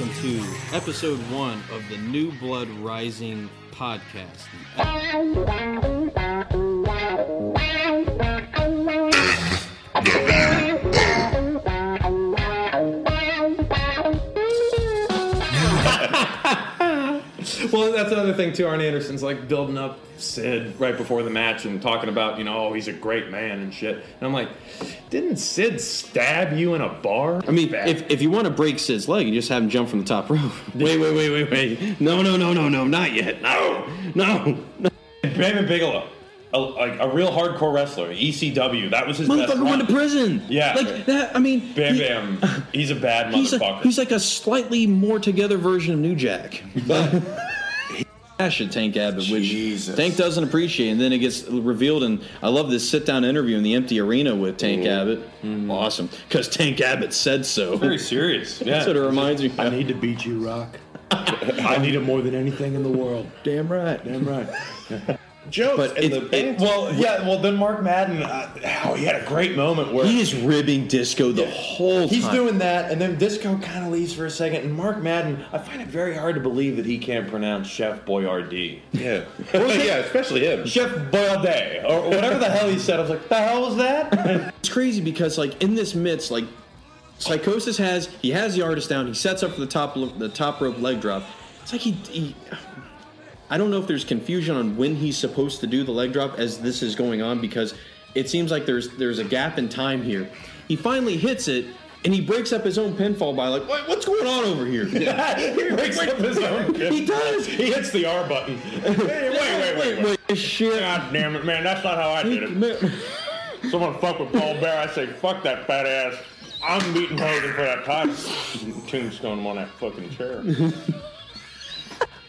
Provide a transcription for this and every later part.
welcome to episode one of the New Blood Rising podcast. Well, that's another thing too. Arn Anderson's like building up Sid right before the match and talking about, you know, oh, he's a great man and shit. And I'm like, didn't Sid stab you in a bar? I mean, if, if you want to break Sid's leg, you just have him jump from the top rope. wait, wait, wait, wait, wait. No, no, no, no, no, not yet. No, no, no. Bam Bigelow, a, like a real hardcore wrestler, ECW, that was his best Motherfucker went run. to prison. Yeah. Like that, I mean. Bam he- Bam, he's a bad He's, a, motherfucker. he's like a slightly more together version of New Jack. But Dash at Tank Abbott, which Jesus. Tank doesn't appreciate, and then it gets revealed. And I love this sit-down interview in the empty arena with Tank mm-hmm. Abbott. Mm-hmm. Awesome, because Tank Abbott said so. very serious. Yeah. That's what it reminds me. I need to beat you, Rock. I need it more than anything in the world. Damn right. Damn right. jokes But and it- the it- Well, yeah. Well, then Mark Madden, uh, oh, he had a great moment where He is ribbing Disco the whole time. He's doing that, and then Disco kind of leaves for a second. And Mark Madden, I find it very hard to believe that he can't pronounce Chef Boyardee. Yeah. yeah, especially him. Chef Boyardee, or whatever the hell he said. I was like, the hell was that? It's crazy because like in this midst, like Psychosis has he has the artist down. He sets up for the top the top rope leg drop. It's like he, he I don't know if there's confusion on when he's supposed to do the leg drop as this is going on because it seems like there's there's a gap in time here. He finally hits it and he breaks up his own pinfall by like what, what's going on over here? he breaks up his own. He does. He hits the R button. Hey, wait, wait, wait, wait. wait, shit. God damn it, man! That's not how I did it. Someone fuck with Paul Bearer, I say fuck that fat ass. I'm meeting Hogan for that title. Tombstone him on that fucking chair.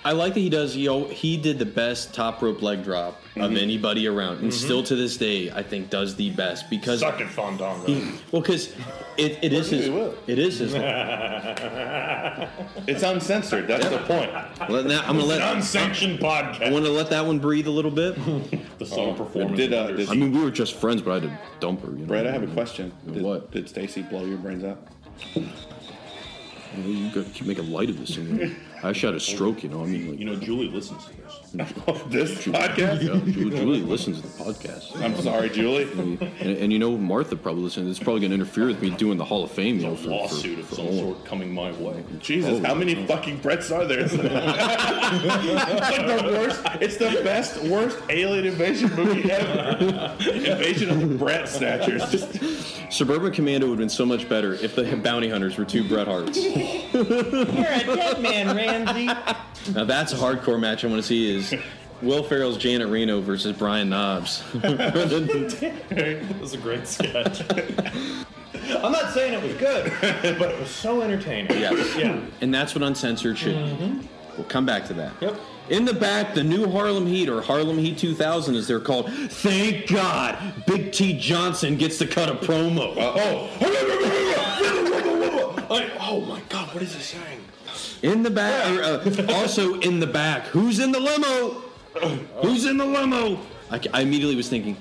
I like that he does. You know, he did the best top rope leg drop Mm-hmm. of anybody around, and still to this day, I think does the best because Suck it, Fandango. he, well, because it, it is his. It is his. It's uncensored. That's the point. Let that, I'm gonna let. An unsanctioned I podcast. want to let that one breathe a little bit. The song performance. Did, uh, did- I mean, we were just friends, but I had to dump her. You know? Brad, I have a question. Did, What? Did Stacy blow your brains out? Well, you gotta keep making light of this. You know? I had a stroke. You know, I mean, like, You know, Julie listens to this. this podcast? yeah, Julie, Julie listens to the podcast. I'm sorry, Julie. And, and you know, Martha probably listens. It's probably gonna interfere with me doing the Hall of Fame. You know, for, Lawsuit for, of for some Owen. sort coming my way. Oh, Jesus, how many fucking Bretts are there? it's like the worst. It's the best, worst alien invasion movie ever. invasion of the Brett Snatchers. Just Suburban Commando would have been so much better if the bounty hunters were two Bret Harts. You're a dead man, Ramsey. Now that's a hardcore match I want to see is Will Ferrell's Janet Reno versus Brian Knobbs. That was a great sketch. I'm not saying it was good, but it was so entertaining. Yes. Yeah. and that's what Uncensored should be. Mm-hmm. We'll come back to that. Yep. In the back, the new Harlem Heat, or Harlem Heat 2000 as they're called. Thank God Big T Johnson gets to cut a promo. I- oh, oh my God, what is he saying? In the back, or, uh, also in the back, who's in the limo? Who's in the limo? I, I immediately was thinking,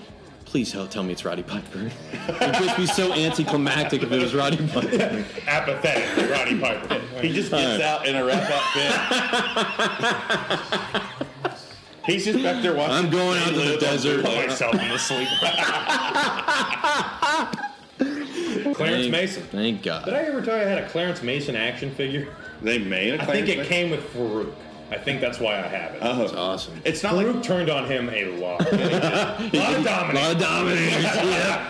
please hell, tell me it's Roddy Piper. It'd just be so anticlimactic if it was Roddy Piper. Apathetic, Roddy Piper. he just gets out in a wrap up fit. He's just back there watching. I'm going out to the desert. Myself in the sleep. Clarence Thank- Mason. Thank God. Did I ever tell you I had a Clarence Mason action figure? They made a I think it to- came with Farouk. I think that's why I have it. Oh. awesome. It's not like Farouk turned on him a lot. a lot of A lot dominance. of dominators. yeah.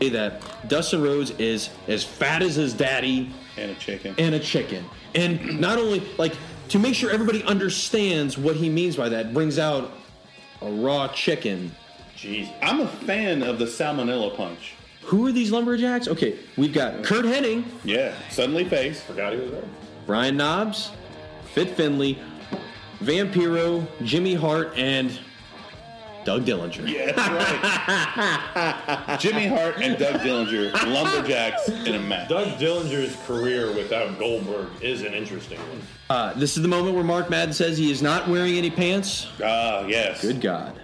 Say that Dustin Rhodes is as fat as his daddy and a chicken. and a chicken. And not only like to make sure everybody understands what he means by that, brings out a raw chicken. Jeez. I'm a fan of the salmonella punch. Who are these lumberjacks? Okay, we've got Curt Hennig, Yeah, suddenly face. Forgot he was there. Brian Knobbs, Fit Finlay, Vampiro, Jimmy Hart, and Doug Dillinger. Yeah, that's right. Jimmy Hart and Doug Dillinger, lumberjacks in a match. Doug Dillinger's career without Goldberg is an interesting one. Uh, this is the moment where Mark Madden says he is not wearing any pants. Ah, yes. Good God.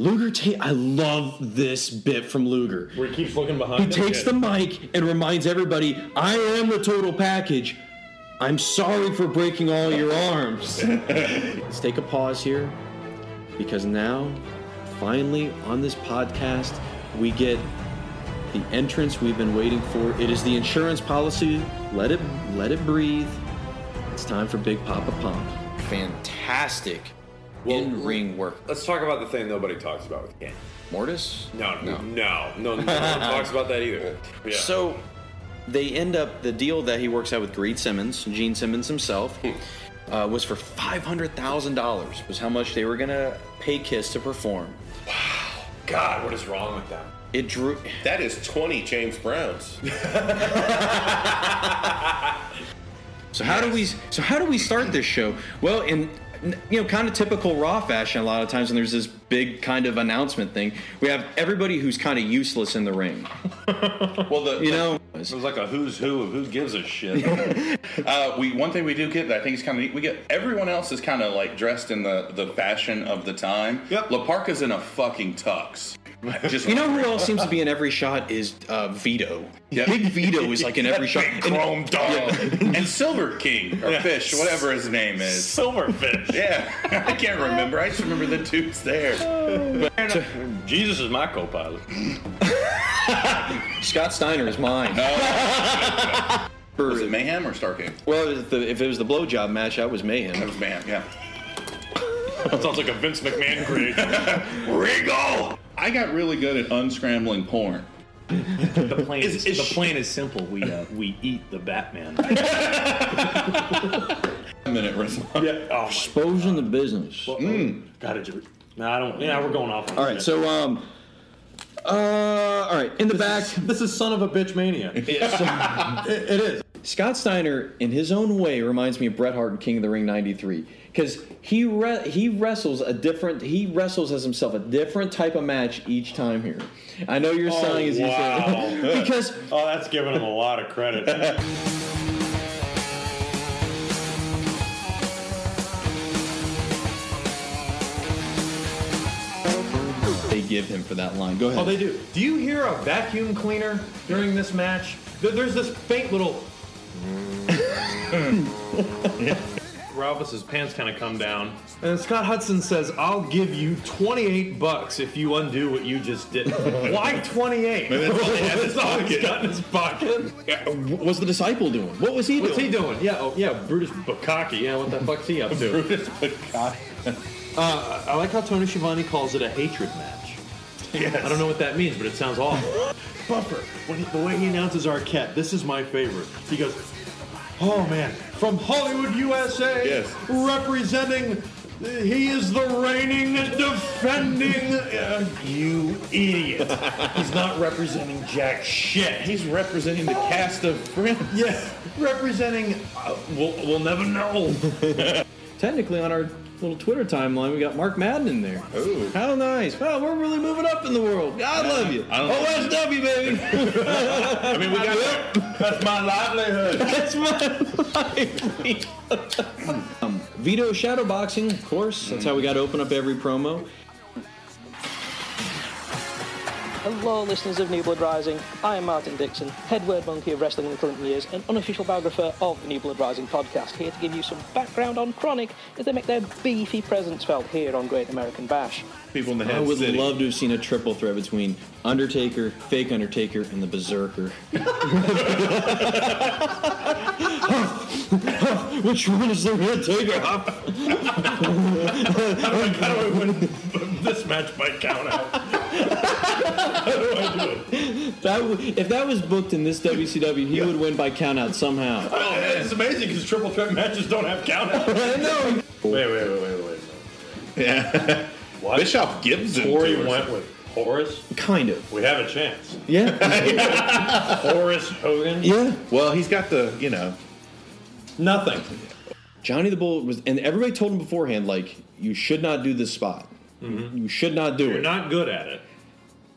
Luger, ta- I love this bit from Luger. Where he keeps looking behind He him. takes Yeah. the mic and reminds everybody, I am the total package. I'm sorry for breaking all your arms. Let's take a pause here because now, finally, on this podcast, we get the entrance we've been waiting for. It is the insurance policy. Let it let it breathe. It's time for Big Papa Pump. Fantastic in ring work. Let's talk about the thing nobody talks about with Kane. Mortis? No, no, no, no, no one talks about that either. Yeah. So they end up the deal that he works out with Greed Simmons, Gene Simmons himself, uh, was for five hundred thousand dollars. Was how much they were gonna pay Kiss to perform. Wow, God, what is wrong with them? It drew. That is 20 James Browns. So how do we? So how do we start this show? Well, in you know, kind of typical Raw fashion. A lot of times when there's this big kind of announcement thing, we have everybody who's kind of useless in the ring. Well, the You know, It was like a who's who of who gives a shit. Uh, we one thing we do get that I think is kind of neat. We get everyone else is kind of like dressed in the the fashion of the time. Yep. La Parka's in a fucking tux. Just you know who else seems to be in every shot is uh, Vito. Yeah. Big Vito is like in every shot. big And- chrome dog and Silver King or Fish, whatever his name is. Silverfish. Yeah, I can't remember. I just remember the dudes there. But Jesus is my co-pilot. Scott Steiner is mine. Was it Mayhem or Star King? Well, if, the, if it was the blowjob match, that was Mayhem. That was Mayhem. Yeah. That sounds like a Vince McMahon creation. Regal. I got really good at unscrambling porn. The plan is, Is- is the she- plan is simple. We uh, we eat the Batman. A minute, Rizwan. yeah. Oh Exposing the business. God, it's a- no, I don't. Yeah, we're going off. On All right, so um, uh, all right, in the back, this is son of a bitch mania. it, it is. Scott Steiner, in his own way, reminds me of Bret Hart in King of the Ring '93 because he re- he wrestles a different he wrestles as himself a different type of match each time here. I know you're oh, sighing as you wow. say because Oh, that's giving him a lot of credit. they give him for that line. Go ahead. Oh, they do. Do you hear a vacuum cleaner during this match? There's this faint little. Ralphus's pants kind of come down, and Scott Hudson says, "I'll give you 28 bucks if you undo what you just did." Why 28? That's all he's got in his pocket. what was the disciple doing? What was he What's doing? he doing? Yeah, oh, yeah, Brutus Bukaki. Yeah, what the fuck's he up to? Brutus Bukaki. Uh, I like how Tony Schiavone calls it a hatred match. I don't know what that means, but it sounds awful. Buffer, when he, the way he announces Arquette, this is my favorite. He goes, "Oh man, from Hollywood, USA, Yes. representing." He is the reigning, defending. Uh, you idiot! He's not representing jack shit. He's representing the cast of Friends. Yeah, representing. Uh, we'll, we'll never know. Technically, on our little Twitter timeline, we got Mark Madden in there. Ooh. How nice! Wow, we're really moving up in the world. God love you. I don't. OSW, baby. I mean, we got that's my livelihood. That's my life. um, Vito shadowboxing, of course. That's how we got to open up every promo. Hello, listeners of New Blood Rising. I am Martin Dixon, head word monkey of Wrestling in the Clinton Years and unofficial biographer of the New Blood Rising podcast, here to give you some background on Kronik as they make their beefy presence felt here on Great American Bash. People in the head I would city. love to have seen a triple threat between Undertaker, fake Undertaker, and the Berserker. Which one is the Undertaker? How do I win this match by count out? How do I do it? That w- if that was booked in this WCW, he would win by countout somehow. Oh, man, it's amazing because triple threat matches don't have count out. I know. Wait, wait, wait, wait, wait. Yeah. What? Bischoff Gibson. Corey to went with Horace. Kind of. We have a chance. Yeah. Horace Hogan. yeah. Well, he's got the, you know, Nothing. Johnny the Bull was, and everybody told him beforehand, like, you should not do this spot. Mm-hmm. You should not do it. You're not good at it.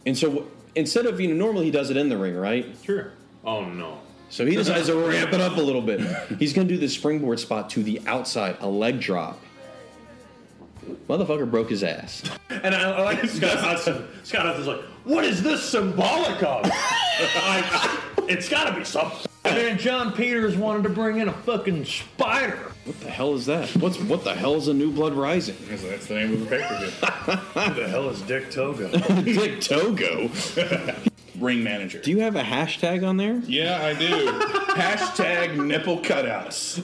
and so instead of, you know, normally he does it in the ring, right? Sure. Oh no. So he decides to ramp it up a little bit. He's going to do the springboard spot to the outside, a leg drop. Motherfucker broke his ass. And I, I like Scott Hudson. Scott Hudson's like, what is this symbolic of? like, it's got to be something. Man, John Peters wanted to bring in a fucking spider. What the hell is that? What's what the hell is a New Blood Rising? That's that's the name of the pay per view. Who the hell is Dick Togo? Dick Togo. Ring manager. Do you have a hashtag on there? yeah, I do. Hashtag nipple cutouts.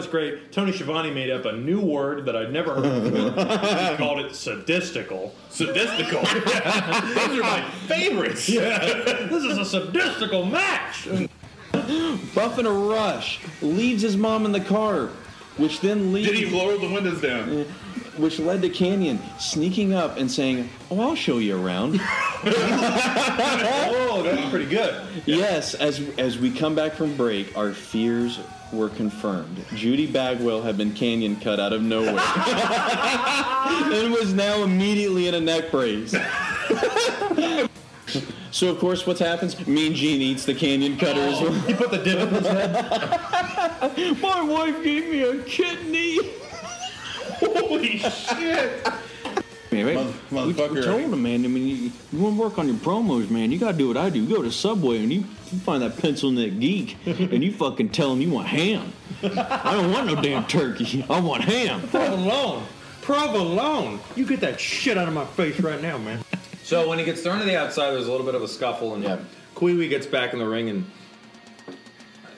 That's great. Tony Schiavone made up a new word that I'd never heard before. he called it sadistical. Sadistical. Those are my favorites. Yeah. This is a sadistical match. Buff in a rush leaves his mom in the car, which then leads Did he lower the windows down? Uh, which led to Kanyon sneaking up and saying, "Oh, I'll show you around." Oh, that's pretty good. Yes, as as we come back from break, our fears were confirmed. Judy Bagwell had been Kanyon cut out of nowhere and was now immediately in a neck brace. so of course, what happens? Mean Gene eats the Kanyon cutter as oh. well. He put the dip in his head. My wife gave me a kidney. Holy shit. Man, man, Mother- we, motherfucker. we told him, man. I mean, you, you want to work on your promos, man. You got to do what I do. You go to Subway and you, you find that pencil neck geek, and you fucking tell him you want ham. I don't want no damn turkey. I want ham. Provolone. Provolone. You get that shit out of my face right now, man. So when he gets thrown to the outside, there's a little bit of a scuffle, and Yeah. Kwee Wee gets back in the ring, and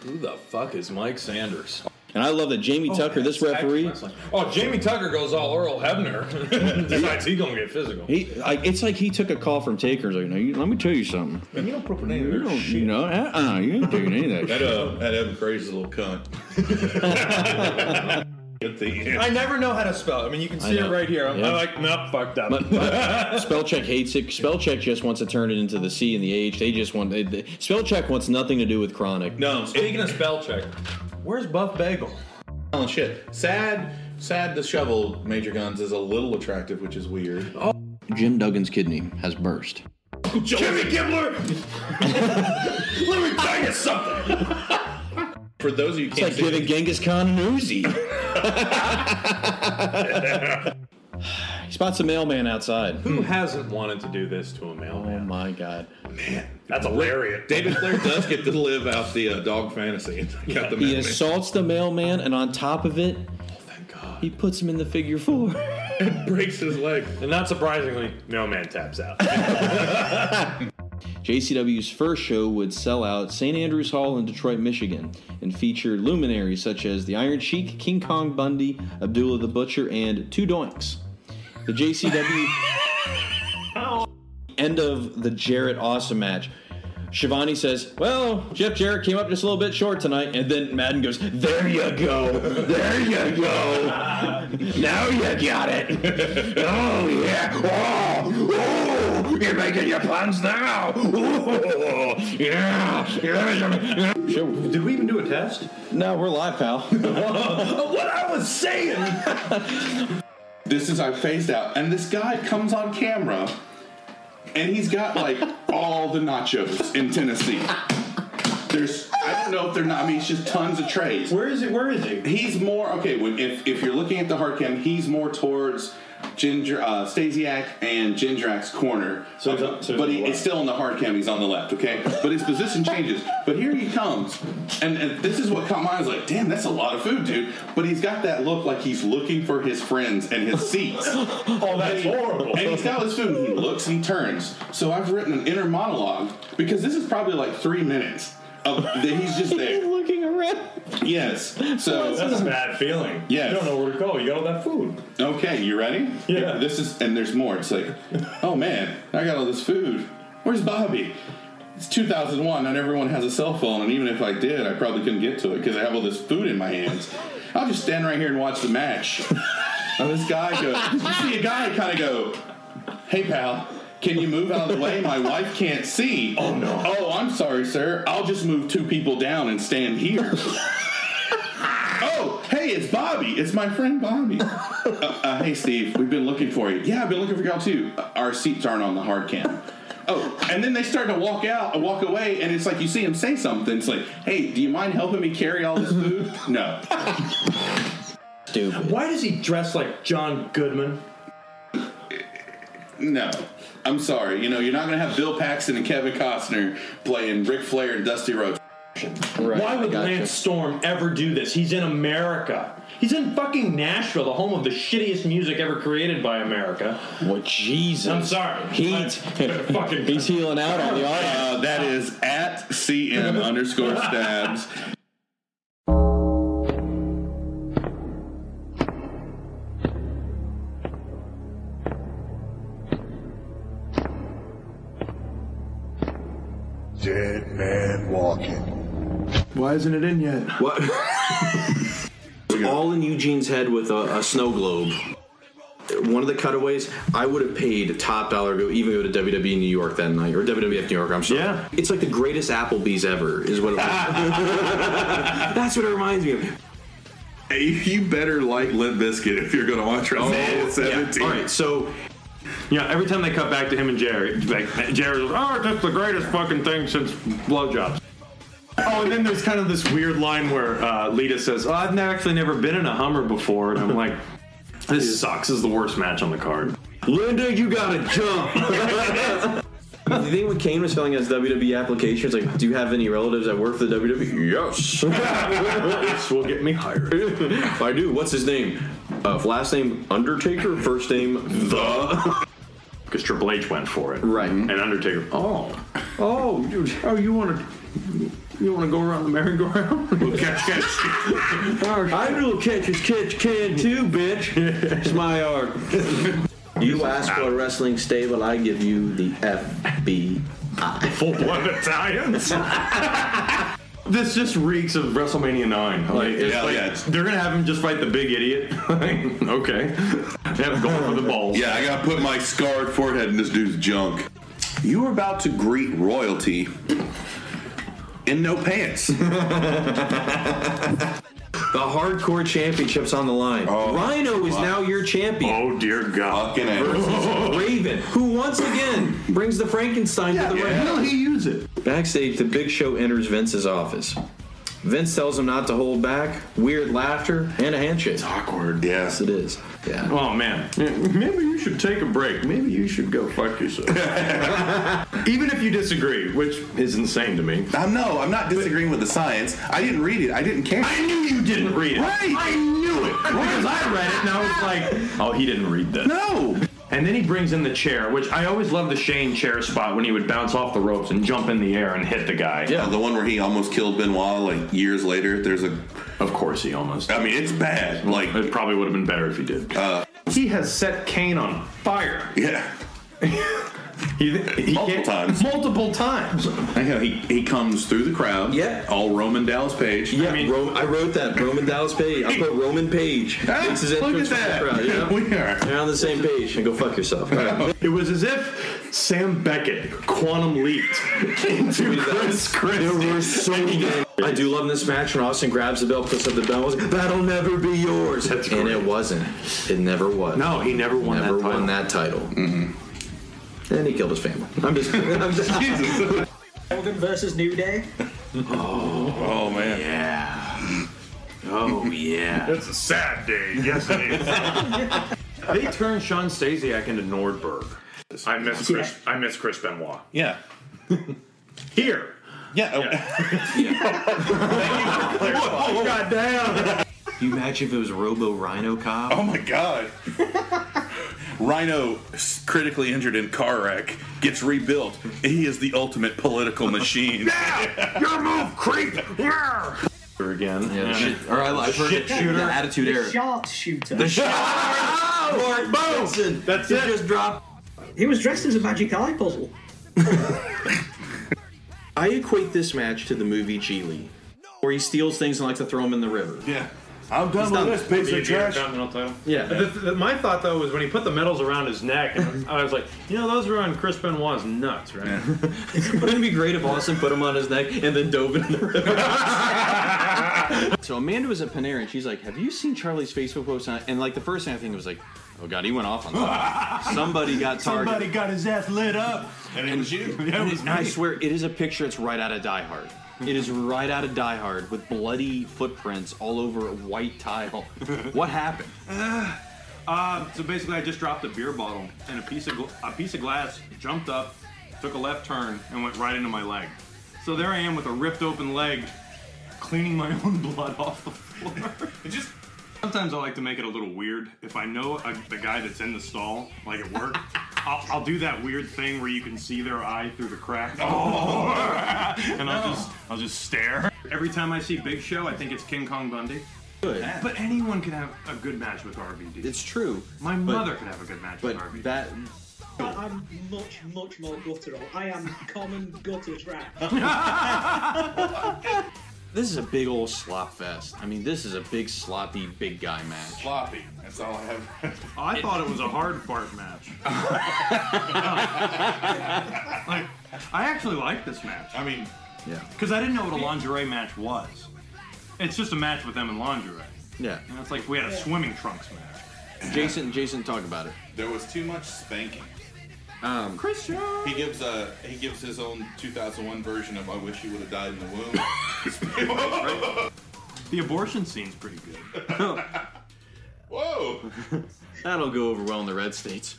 who the fuck is Mike Sanders? And I love that Jamie Tucker, this referee, Oh, Jamie Tucker goes all Earl Hebner. Decides he's gonna get physical. he like it's like he took a call from Taker's. Like, no, you, let me tell you something. You don't put any of You their don't, shit. you know, uh-uh, you ain't doing any of that. That shit. uh, that Evan Karagias a little cunt. At the end. I never know how to spell. it. I mean, you can see it right here. I'm, Yeah. I'm like, nope, fucked up. Spellcheck hates it. Spellcheck just wants to turn it into the C and the H. They just want. They, they, Spellcheck wants nothing to do with Kronik. No, Speaking of spell check, where's Buff Bagel? Oh shit. Sad, sad. The shovel, Major Guns, is a little attractive, which is weird. Oh. Jim Duggan's kidney has burst. Jimmy Gibbler. Let me tell you something. For those of you who It's can't like see, giving Genghis Khan an Uzi. he spots a mailman outside. Who hasn't wanted to do this to a mailman? Oh mailman? my god. Man, that's hilarious. David Flair does get to live out the uh, dog fantasy. Got the He man- assaults the mailman, and on top of it, Thank God. he puts him in the figure four. and breaks his leg. And not surprisingly, mailman taps out. JCW's first show would sell out St. Andrews Hall in Detroit, Michigan, and feature luminaries such as the Iron Sheik, King Kong Bundy, Abdullah the Butcher, and Two Doinks. The JCW end of the Jarrett Awesome match. Schiavone says, Well, Jeff Jarrett came up just a little bit short tonight. And then Madden goes, There you go. There you go. Now you got it. Oh, yeah. Oh, oh, you're making your plans now. Oh, yeah. Did we even do a test? No, we're live, pal. What I was saying. This is I phased out, and this guy comes on camera, and he's got like all the nachos in Tennessee. There's I don't know if they're not. I mean, it's just tons of trays. Where is it? Where is he? He's more okay. When, if if you're looking at the hard cam, he's more towards Ginger uh, Stasiak and Gingerak's corner. So he's on- so he's but on the he, left. it's still in the hard cam. He's on the left. Okay, but his position changes. But here he comes, and, and this is what caught my eye. I was like, damn, that's a lot of food, dude. But he's got that look like he's looking for his friends and his seats. Oh, that's horrible. And he's got his food, and he looks and turns. So I've written an inner monologue because this is probably like three minutes Oh, of that he's just there. looking around. Yes. So That's a bad feeling. Yes. You don't know where to go. You got all that food. Okay, you ready? Yeah. This is, and there's more. It's like, oh man, I got all this food. Where's Bobby? It's 2001. Not everyone has a cell phone, and even if I did, I probably couldn't get to it because I have all this food in my hands. I'll just stand right here and watch the match. and oh, this guy goes, you see a guy kind of go, hey pal. Can you move out of the way? My wife can't see. Oh no. Oh, I'm sorry, sir. I'll just move two people down and stand here. Oh, hey, it's Bobby. It's my friend Bobby. uh, uh, hey, Steve, we've been looking for you. Yeah, I've been looking for y'all too. Uh, our seats aren't on the hard cam. Oh, and then they start to walk out, walk away, and it's like you see him say something. It's like, hey, do you mind helping me carry all this food? No. Stupid. Why does he dress like John Goodman? No. I'm sorry. You know, you're not going to have Bill Paxton and Kevin Costner playing Ric Flair and Dusty Rhodes. Right, Why would gotcha. Lance Storm ever do this? He's in America. He's in fucking Nashville, the home of the shittiest music ever created by America. What Jesus? I'm sorry. Heat. Fucking- He's healing out on the audience. Uh, that is at CM underscore stabs. Why isn't it in yet? What? All in Eugene's head with a, a snow globe. One of the cutaways, I would have paid a top dollar to go even go to WWE New York that night or WWF New York. I'm sorry. Yeah. it's like the greatest Applebee's ever. Is what it was. That's what it reminds me of. Hey, you better like Limp Bizkit if you're going to watch oh, WrestleMania 17. All right, so Yeah, every time they cut back to him and Jerry, like Jerry was, oh, that's the greatest fucking thing since blowjobs. Oh, and then there's kind of this weird line where uh, Lita says, "Oh, I've actually never been in a Hummer before," and I'm like, "This sucks. This is the worst match on the card." Linda, you gotta jump. the thing when Kane was filling out his WWE application, it's like, do you have any relatives that work for the WWE? Yes. this will get me hired. if I do. What's his name? Uh, last name Undertaker. First name The. Because Triple H went for it, Right. And Undertaker, oh, oh, dude, oh, you want to, you want to go around the merry-go-round? catch, catch. I do catch as catch can too, bitch. It's my art. You ask for a wrestling stable, I give you the FBI. full-blood Italians. this just reeks of WrestleMania nine. Like, it's Yeah, like yeah, it's- they're gonna have him just fight the big idiot. Like, okay, have him going for the balls. Yeah, I gotta put my scarred forehead in this dude's junk. You are about to greet royalty in no pants. The hardcore championship's on the line. Oh, Rhino is now your champion. Oh dear God. Fucking A. Raven, who once again brings the Frankenstein to the ring. How he use it? Backstage, the Big Show enters Vince's office. Vince tells him not to hold back. Weird laughter and a handshake. Awkward. Yeah. Yes, it is. Yeah. Oh man, maybe you should take a break. Maybe you should go fuck yourself. Even if you disagree, which is insane to me. I'm no, I'm not disagreeing with the science. I didn't read it. I didn't care. I knew you didn't read it. Right. I knew it because I read it and I was like, oh, he didn't read this. No. And then he brings in the chair, which I always love the Shane chair spot when he would bounce off the ropes and jump in the air and hit the guy. Yeah, the one where he almost killed Benoit like years later. There's a. Of course, he almost. I mean, it's bad. Like, It probably would have been better if he did. uh, he has set Kane on fire. yeah. He, he Multiple times. Multiple times. I know he he comes through the crowd. Yeah. All Roman Dallas Page. Yeah, I mean- Ro- I wrote that. Roman Dallas Page. I put Roman Page. Ah, Makes his look at that. crowd, you know? we are. They're on the same page. And go fuck yourself. It was as if Sam Beckett quantum leaped into Chris There Christie. were so many. I do love this match when Austin grabs the belt, puts up the belt. and was, That'll never be yours. That's and it wasn't. It never was. No, he never won never that title. won that title. And he killed his family. I'm just. I'm just Hogan versus New Day. Oh oh man. yeah. Oh yeah. It's a sad day. Yes, it is. they turned Shawn Stasiak into Nordberg. I miss Chris. I miss Chris Benoit. Yeah. Here. Yeah. Oh, oh God damn. Can you imagine if it was Robo Rhino Cobb? Oh my god. Rhino critically injured in car wreck gets rebuilt. He is the ultimate political machine. Your move, creep. Yeah. Again. Yeah, the shit, or I, I've heard Shit it, shooter. the Attitude Era. Sharp shooter. The shot. Oh, Mark Benson. That's He it. just dropped. He was dressed as a magic eye puzzle. I equate this match to the movie Geely, where he steals things and likes to throw them in the river. yeah. I'm done done. with this piece of trash. Yeah. The, the- my thought though was when he put the medals around his neck, and I was like, you know, those were on Chris Benoit's nuts, right? Wouldn't it be great if Austin put him on his neck and then dove in the river? so Amanda was at Panera and she's like, "Have you seen Charlie's Facebook post?" on-" And like the first thing I think was like, "Oh God, he went off on somebody. somebody got targeted." Somebody got his ass lit up. And it was you. And it- I swear, it is a picture. It's right out of Die Hard. It is right out of Die Hard with bloody footprints all over a white tile. What happened? Um, so basically, I just dropped a beer bottle and a piece of gl- a piece of glass jumped up, took a left turn, and went right into my leg. So there I am with a ripped open leg, cleaning my own blood off the floor. It just Sometimes I like to make it a little weird. If I know a, the guy that's in the stall, like at work, I'll, I'll do that weird thing where you can see their eye through the crack. Oh, and I'll just I'll just stare. Every time I see Big Show, I think it's King Kong Bundy. Good. But anyone can have a good match with RVD. It's true. My but- mother could have a good match with But RVD. that I'm much, much more guttural. I am common gutter trash. this is a big old slop fest. I mean, this is a big sloppy big guy match. Sloppy. That's all I have. I thought it was a hard fart match. like, I actually like this match. I mean, Yeah. Because I didn't know what a lingerie match was. It's just a match with them in lingerie. Yeah. You know, it's like if we had a swimming trunks match. Jason, Jason, talk about it. there was too much spanking. Um, Christian! He gives a he gives his own 2001 version of "I wish he would have died in the womb." The abortion scene's pretty good. Whoa! that'll go over well in the red states.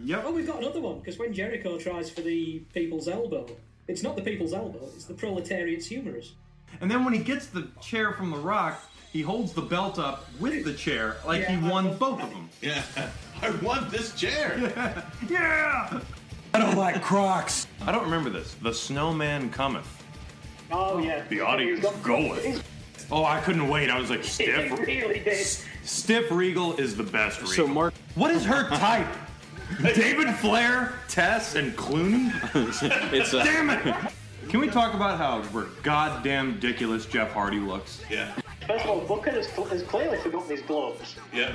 Yep. Oh, we've got another one because when Jericho tries for the people's elbow, it's not the people's elbow; it's the proletariat's humerus. And then when he gets the chair from The Rock, he holds the belt up with the chair like Yeah, he won love both of them. Yeah, I want this chair. Yeah! I don't like Crocs. I don't remember this. The snowman cometh. Oh yeah. The audience goeth. Oh, I couldn't wait. I was like, stiff. It really did. Stiff Regal is the best Regal. So Mark, What is her type? David Flair, Tess, and Clooney? it's uh, Damn it! Can we talk about how goddamn ridiculous Jeff Hardy looks? Yeah, First of all, Booker has, cl- has clearly forgotten his gloves. yeah.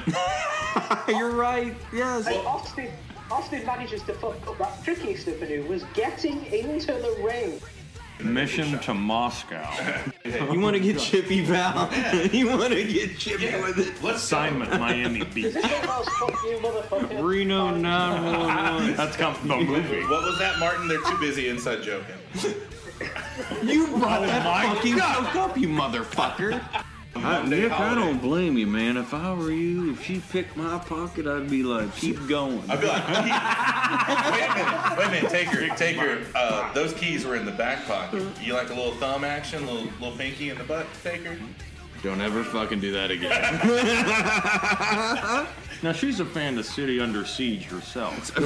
you're right. Yes. And Austin, Austin manages to fuck up that tricky trickiest of was getting into the ring. Mission to Moscow. You want to get chippy, pal? you want to get chippy with it? Let's Assignment Miami Beach. Is this one of those fuck you motherfucker? Reno 911. That's come from the movie. What was that, Martin? They're too busy inside joking. You brought oh that my fucking God. joke up, you motherfucker. I- Nick, I don't blame you, man. If I were you, if she picked my pocket, I'd be like, keep going. I'd be like, wait a minute, wait a minute, Taker, Taker. Uh, those keys were in the back pocket. You like a little thumb action, little little pinky in the butt, Taker? Don't ever fucking do that again. Now she's a fan of City Under Siege herself.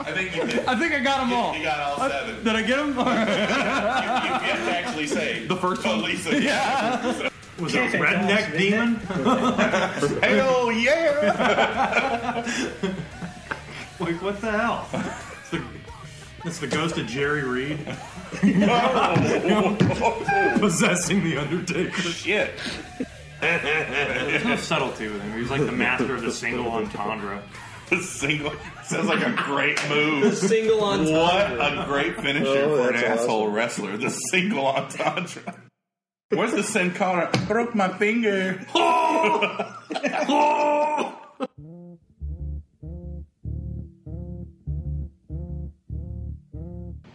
I think you did. I think I got them all. You got all seven. Did I get them? You, you have to actually say The first one? Oh, Lisa. Yeah. Was it a Redneck Demon? Hell oh, yeah! Like, what the hell? It's the, it's the ghost of Jerry Reed No possessing the Undertaker. Shit. There's no subtlety with him. He's like the master of the single entendre. The single sounds like a great move. The single on What a great finisher Oh, for an that's asshole wrestler. The single entendre. Where's the Sin Cara? I broke my finger.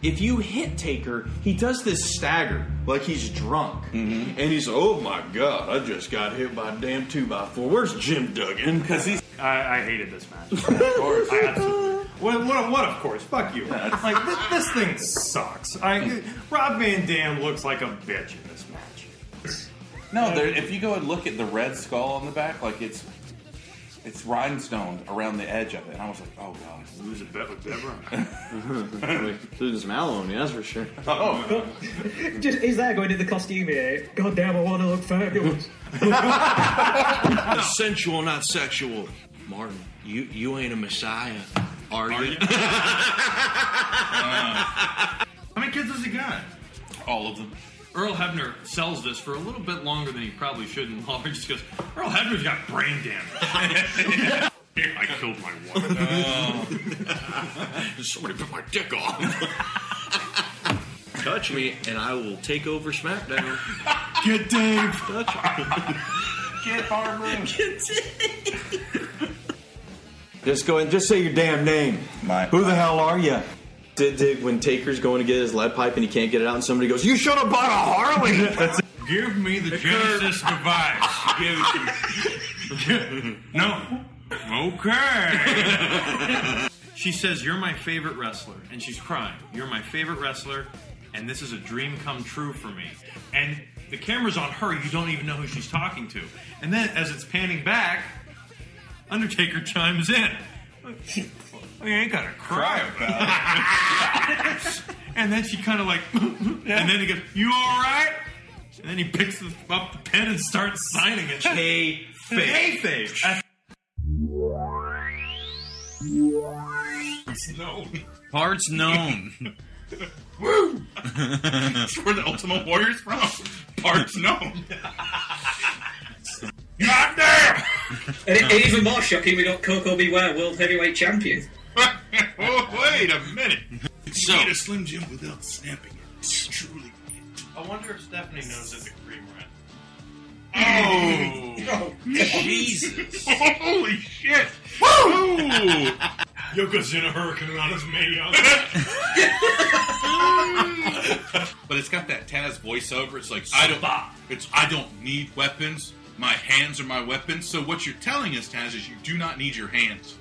If you hit Taker, he does this stagger like he's drunk, mm-hmm. and he's oh my god, I just got hit by a damn two by four. Where's Jim Duggan? Because he's I, I hated this match. Of course. I absolutely. What, what, what, of course? Fuck you. Like, this, this thing sucks. I, Rob Van Dam looks like a bitch in this match. no. There, if you go and look at the red skull on the back, like it's it's rhinestoned around the edge of it, and I was like, oh god. Lose a bet with Deborah. There's some alimony, that's for sure. Oh, Just is there going in the costume here? Eh? God damn, I want to look fabulous. Sensual, not sexual. Martin, you you ain't a messiah, are, you? Uh, how many kids has he got? all of them. Earl Hebner sells this for a little bit longer than he probably should in Lawler just goes, Earl Hebner's got brain damage. I killed my wife. Oh. Somebody put my dick off. Touch me, and I will take over SmackDown. Get Dave. Touch me. Get Harmon. Just go and just say your damn name. My Who the hell are you? Did, did when Taker's going to get his lead pipe and he can't get it out, and somebody goes, "You should have bought a Harley." Give me the Genesis device. Give it to me. no. Okay. she says, "You're my favorite wrestler," and she's crying. "You're my favorite wrestler, and this is a dream come true for me." And the camera's on her. You don't even know who she's talking to. And then, as it's panning back, Undertaker chimes in. I ain't gotta cry about it. and then she kind of like, and then he goes, "You all right?" And then he picks up the pen and starts signing it. Hey, Kayfabe. No. Parts known. Woo! That's where the Ultimate Warrior's from. Parts known. God damn! And, and even more shocking, we got Koko B. Ware, World Heavyweight Champion. Oh, wait a minute. So- you need a Slim Jim without snapping it. It's truly. I wonder if Stephanie knows that the cream rat. Oh. oh, Jesus. Holy shit! Woo! Yokozuna Hurricane on his May but it's got that Taz voiceover. It's like I don't. It's I don't need weapons. My hands are my weapons. So what you're telling us, Taz, is you do not need your hands.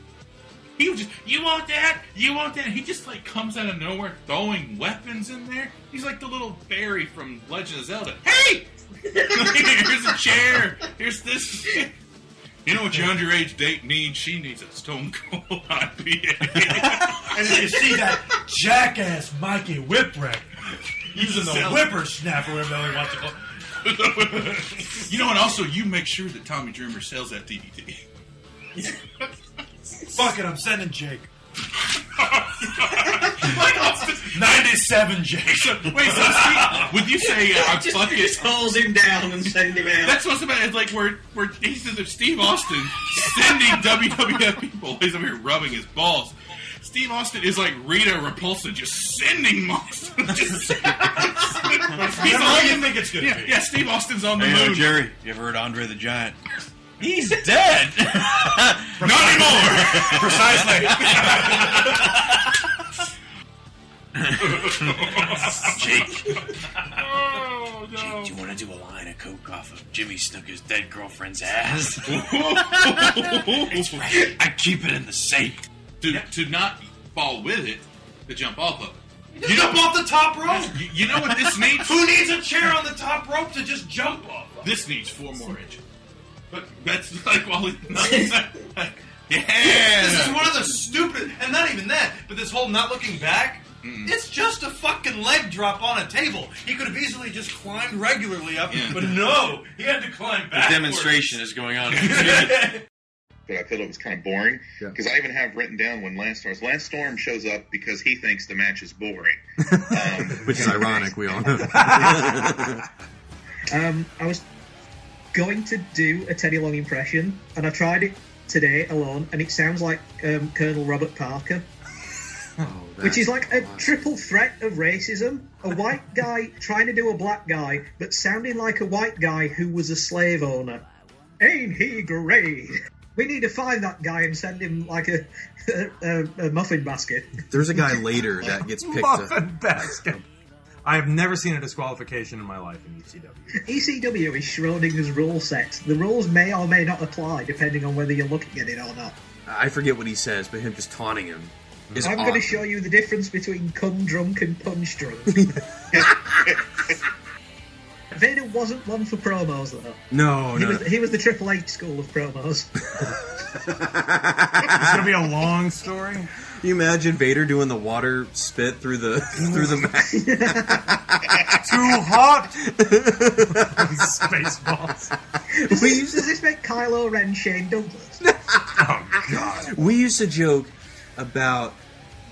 He was just, you want that? You want that? He just like comes out of nowhere throwing weapons in there. He's like the little fairy from Legend of Zelda. Hey, here's a chair. Here's this. You know what your underage date needs? She needs a Stone Cold IPA. And then you see that jackass Mikey Whipwreck using the whippersnapper, whatever he wants to call you know, and also you make sure that Tommy Dreamer sells that DVD. Fuck it, I'm sending Jake. 97 Jake. So, wait, so Steve, would you say uh, I'm just, fucking? just holds him down and send him out. That's what's about. It's like where where he says if Steve Austin sending WWF people, he's over here rubbing his balls. Steve Austin is like Rita Repulsa, just sending Austin. Just, he's Whatever on you think it's gonna yeah, be. yeah, Steve Austin's on the Hey, moon. Jerry, you ever heard Andre the Giant? He's dead. Not anymore. Precisely. Jake, Oh Jake, no. do you want to do a line of coke off of Jimmy Snuka's dead girlfriend's ass? I keep it in the safe. To to not fall with it, to jump off of it. You jump off the top rope. You, you know what this needs? Who needs a chair on the top rope to just jump off? of? This needs four more inches. But that's like while he, yeah. This is one of the stupid, and not even that, but this whole not looking back. It's just a fucking leg drop on a table. He could have easily just climbed regularly up, Yeah. but no, he had to climb back. The demonstration is going on. but I felt it was kind of boring because I even have written down when Lance Storm Lance Storm shows up because he thinks the match is boring, um, Which is ironic, we all know. Um, I was going to do a Teddy Long impression, and I tried it today alone, and it sounds like um, Colonel Robert Parker, which is like a triple threat of racism. A white guy trying to do a black guy, but sounding like a white guy who was a slave owner. Ain't he great? We need to find that guy and send him like a, a, a muffin basket. There's a guy later that gets picked up. Muffin basket. I have never seen a disqualification in my life in ECW. ECW is Schrodinger's rule set. The rules may or may not apply depending on whether you're looking at it or not. I forget what he says, but him just taunting him is I'm going to show you the difference between cum drunk and punch drunk. Vader wasn't one for promos though. No, he no. was he was the Triple H school of promos. It's gonna be a long story. Can you imagine Vader doing the water spit through the through the back? Too hot. Spaceballs. we used to this make Kylo Ren Shane Douglas. oh God. we used to joke about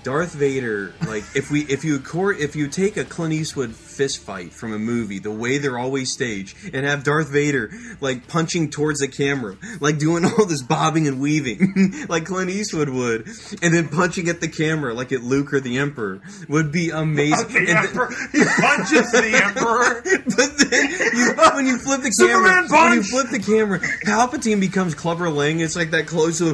Darth Vader. Like if we if you court if you take a Clint Eastwood fist fight from a movie, the way they're always staged, and have Darth Vader like punching towards the camera, like doing all this bobbing and weaving, like Clint Eastwood would, and then punching at the camera like at Luke or the Emperor would be amazing. The And then- Emperor. He punches the Emperor. but then you, when you flip the camera, when you flip the camera, Palpatine becomes Clubber Lang. It's like that close to,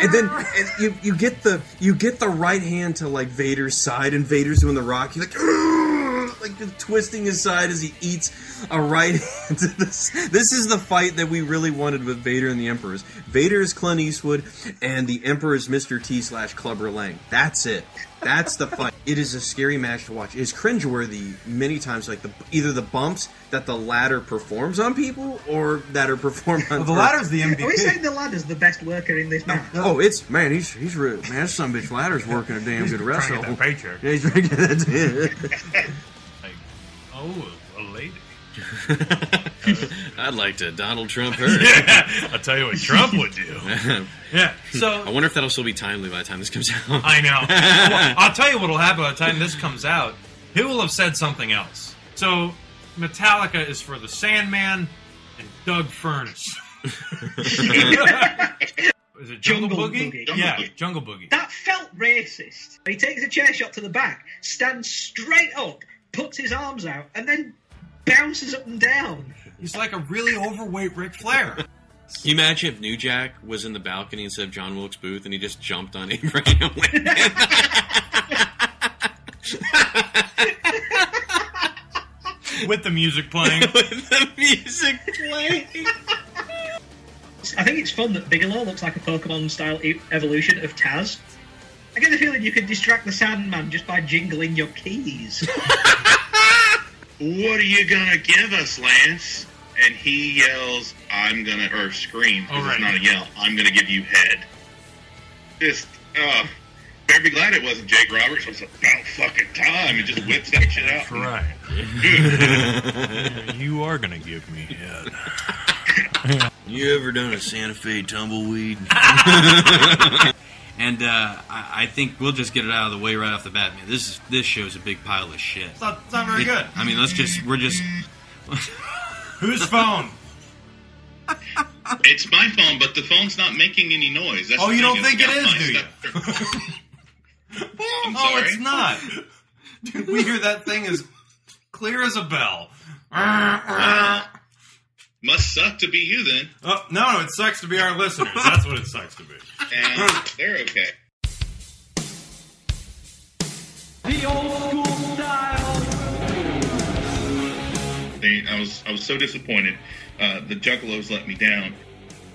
and then and you you get the you get the right hand to like Vader's side, and Vader's doing the rock. He's like, like twisting his side as he eats a right hand. this. This is the fight that we really wanted with Vader and the Emperors. Vader is Clint Eastwood, and the Emperor is Mr. T slash Clubber Lang. That's it. That's the fight. It is a scary match to watch. It is cringeworthy many times, like the either the bumps that the ladder performs on people or that are performed on. Well, the ladder's the MVP. Are we saying the ladder's the best worker in this match? Oh, it's man, he's he's real man. That son bitch ladder's working a damn good wrestle. to get that paycheck. Yeah, he's trying to get that. Oh, a lady. I'd like to Donald Trump her. Yeah, I'll tell you what Trump would do. Yeah, so- I wonder if that'll still be timely by the time this comes out. I know. Well, I'll tell you what will happen by the time this comes out. He will have said something else. So, Metallica is for the Sandman and Doug Furnas. is it Jungle, Jungle Boogie? Boogie. Yeah, Jungle Boogie. That felt racist. He takes a chair shot to the back, stands straight up, puts his arms out, and then bounces up and down. He's like a really overweight Ric Flair. Can you imagine if New Jack was in the balcony instead of John Wilkes Booth and he just jumped on Abraham Lincoln? With the music playing. With the music playing. I think it's fun that Bigelow looks like a Pokemon style e- evolution of Taz. I get the feeling you could distract the Sandman just by jingling your keys. What are you gonna give us, Lance? And he yells, "I'm gonna," or screams. 'cause All right. It's not a yell. I'm gonna give you head. Just, uh, better be glad it wasn't Jake Roberts. It was about fucking time, and just whips that shit out. That's right. you are gonna give me head. You ever done a Santa Fe tumbleweed? And uh, I, I think we'll just get it out of the way right off the bat, man. This is this show's a big pile of shit. It's not, it's not very It- good. I mean, let's just we're just Whose phone? It's my phone, but the phone's not making any noise. That's Oh, you don't think it's it got is, do you? stuff. Oh, I'm Oh, it's not. Dude, we hear that thing as clear as a bell. Must suck to be you then. Oh, no, no, it sucks to be our listeners. That's what it sucks to be. And they're okay. The old They, I was I was so disappointed. Uh, the Juggalos let me down.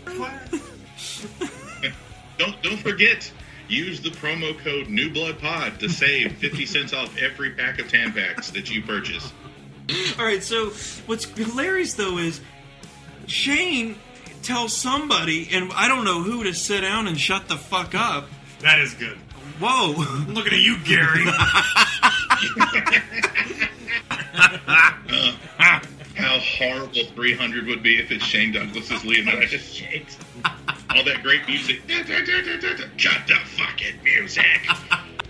don't don't forget. Use the promo code New Blood Pod to save fifty cents off every pack of Tampax that you purchase. All right, so what's hilarious though is Shane tells somebody, and I don't know who, to sit down and shut the fuck up. That is good. Whoa! I'm Looking at you, Gary. Uh, how horrible 300 would be if it's Shane Douglas's Leonidas. All that great music. Cut the fucking music.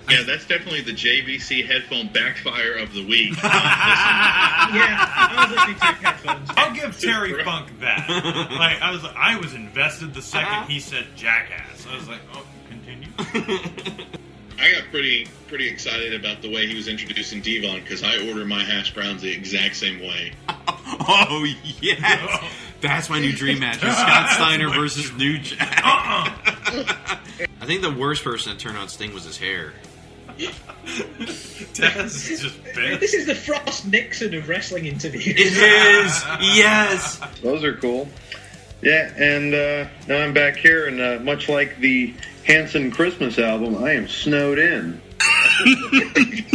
Yeah, that's definitely the JVC headphone backfire of the week. yeah, I was listening to headphones. I'll give Terry Funk that. Like I was, I was invested the 2nd he said jackass. I was like, oh, continue. I got pretty pretty excited about the way he was introducing Devon because I order my hash browns the exact same way. Oh yes, that's my new dream match: Scott Steiner versus New Jack. Uh-uh. I think the worst person to turn on Sting was his hair. Taz is just pissed. This is the Frost Nixon of wrestling interviews. It is. Yes. Those are cool. Yeah, and uh, now I'm back here, and uh, much like the Hanson Christmas album, I am snowed in. It,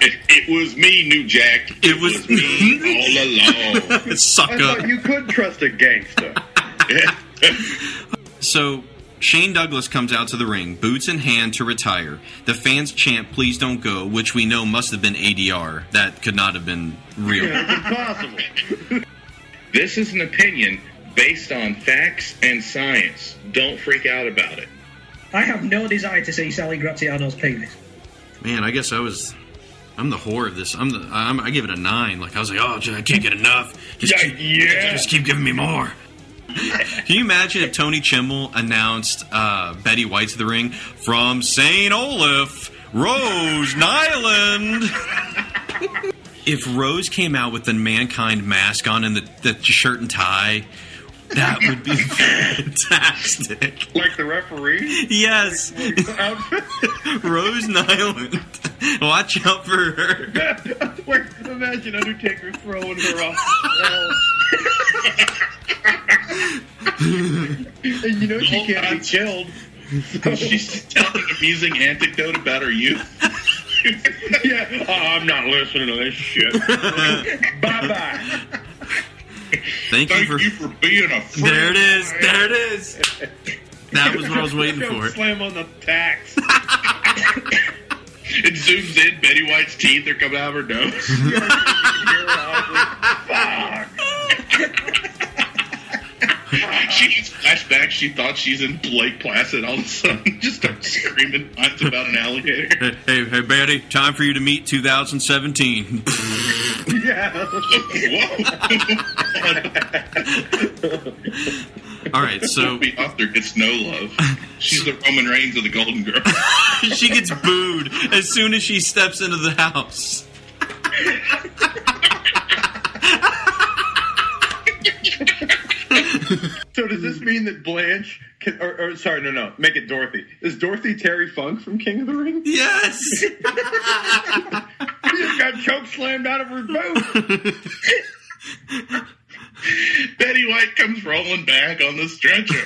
it was me, New Jack. It, was, me all along. Sucker. I thought you could trust a gangster. So Shane Douglas comes out to the ring, boots in hand to retire. The fans chant, "Please don't go," which we know must have been ADR. That could not have been real. impossible. This is an opinion based on facts and science. Don't freak out about it. I have no desire to see Sally Graziano's penis. Man, I guess I was. I'm the whore of this. I'm the. I'm, I give it a nine. Like I was like, oh, I can't get enough. Just keep, yeah. just keep giving me more. Can you imagine if Tony Chimel announced uh, Betty White to the ring from St. Olaf, Rose Nylund? if Rose came out with the mankind mask on and the, the shirt and tie, That would be fantastic. Like the referee? Yes. Rose Nylund. Watch out for her. Wait, imagine Undertaker throwing her off. and you know she can't be killed. She's telling an amusing anecdote about her youth. yeah, oh, I'm not listening to this shit. bye bye. Thank, you for, for being a friend. There it is. There it is. That was what I was waiting for. Slam on the tax. It zooms in. Betty White's teeth are coming out of her nose. she gets flashbacks. She thought she's in Lake Placid. All of a sudden, just starts screaming lines about an alligator. Hey, hey, Betty, time for you to meet 2017. yeah. All right, so Bea Arthur gets no love. She's the Roman Reigns of the Golden Girl. she gets booed as soon as she steps into the house. So does this mean that Blanche can, or, or sorry, no, no, make it Dorothy. Is Dorothy Terry Funk from King of the Ring? Yes. she just got choke slammed out of her boot. Betty White comes rolling back on the stretcher.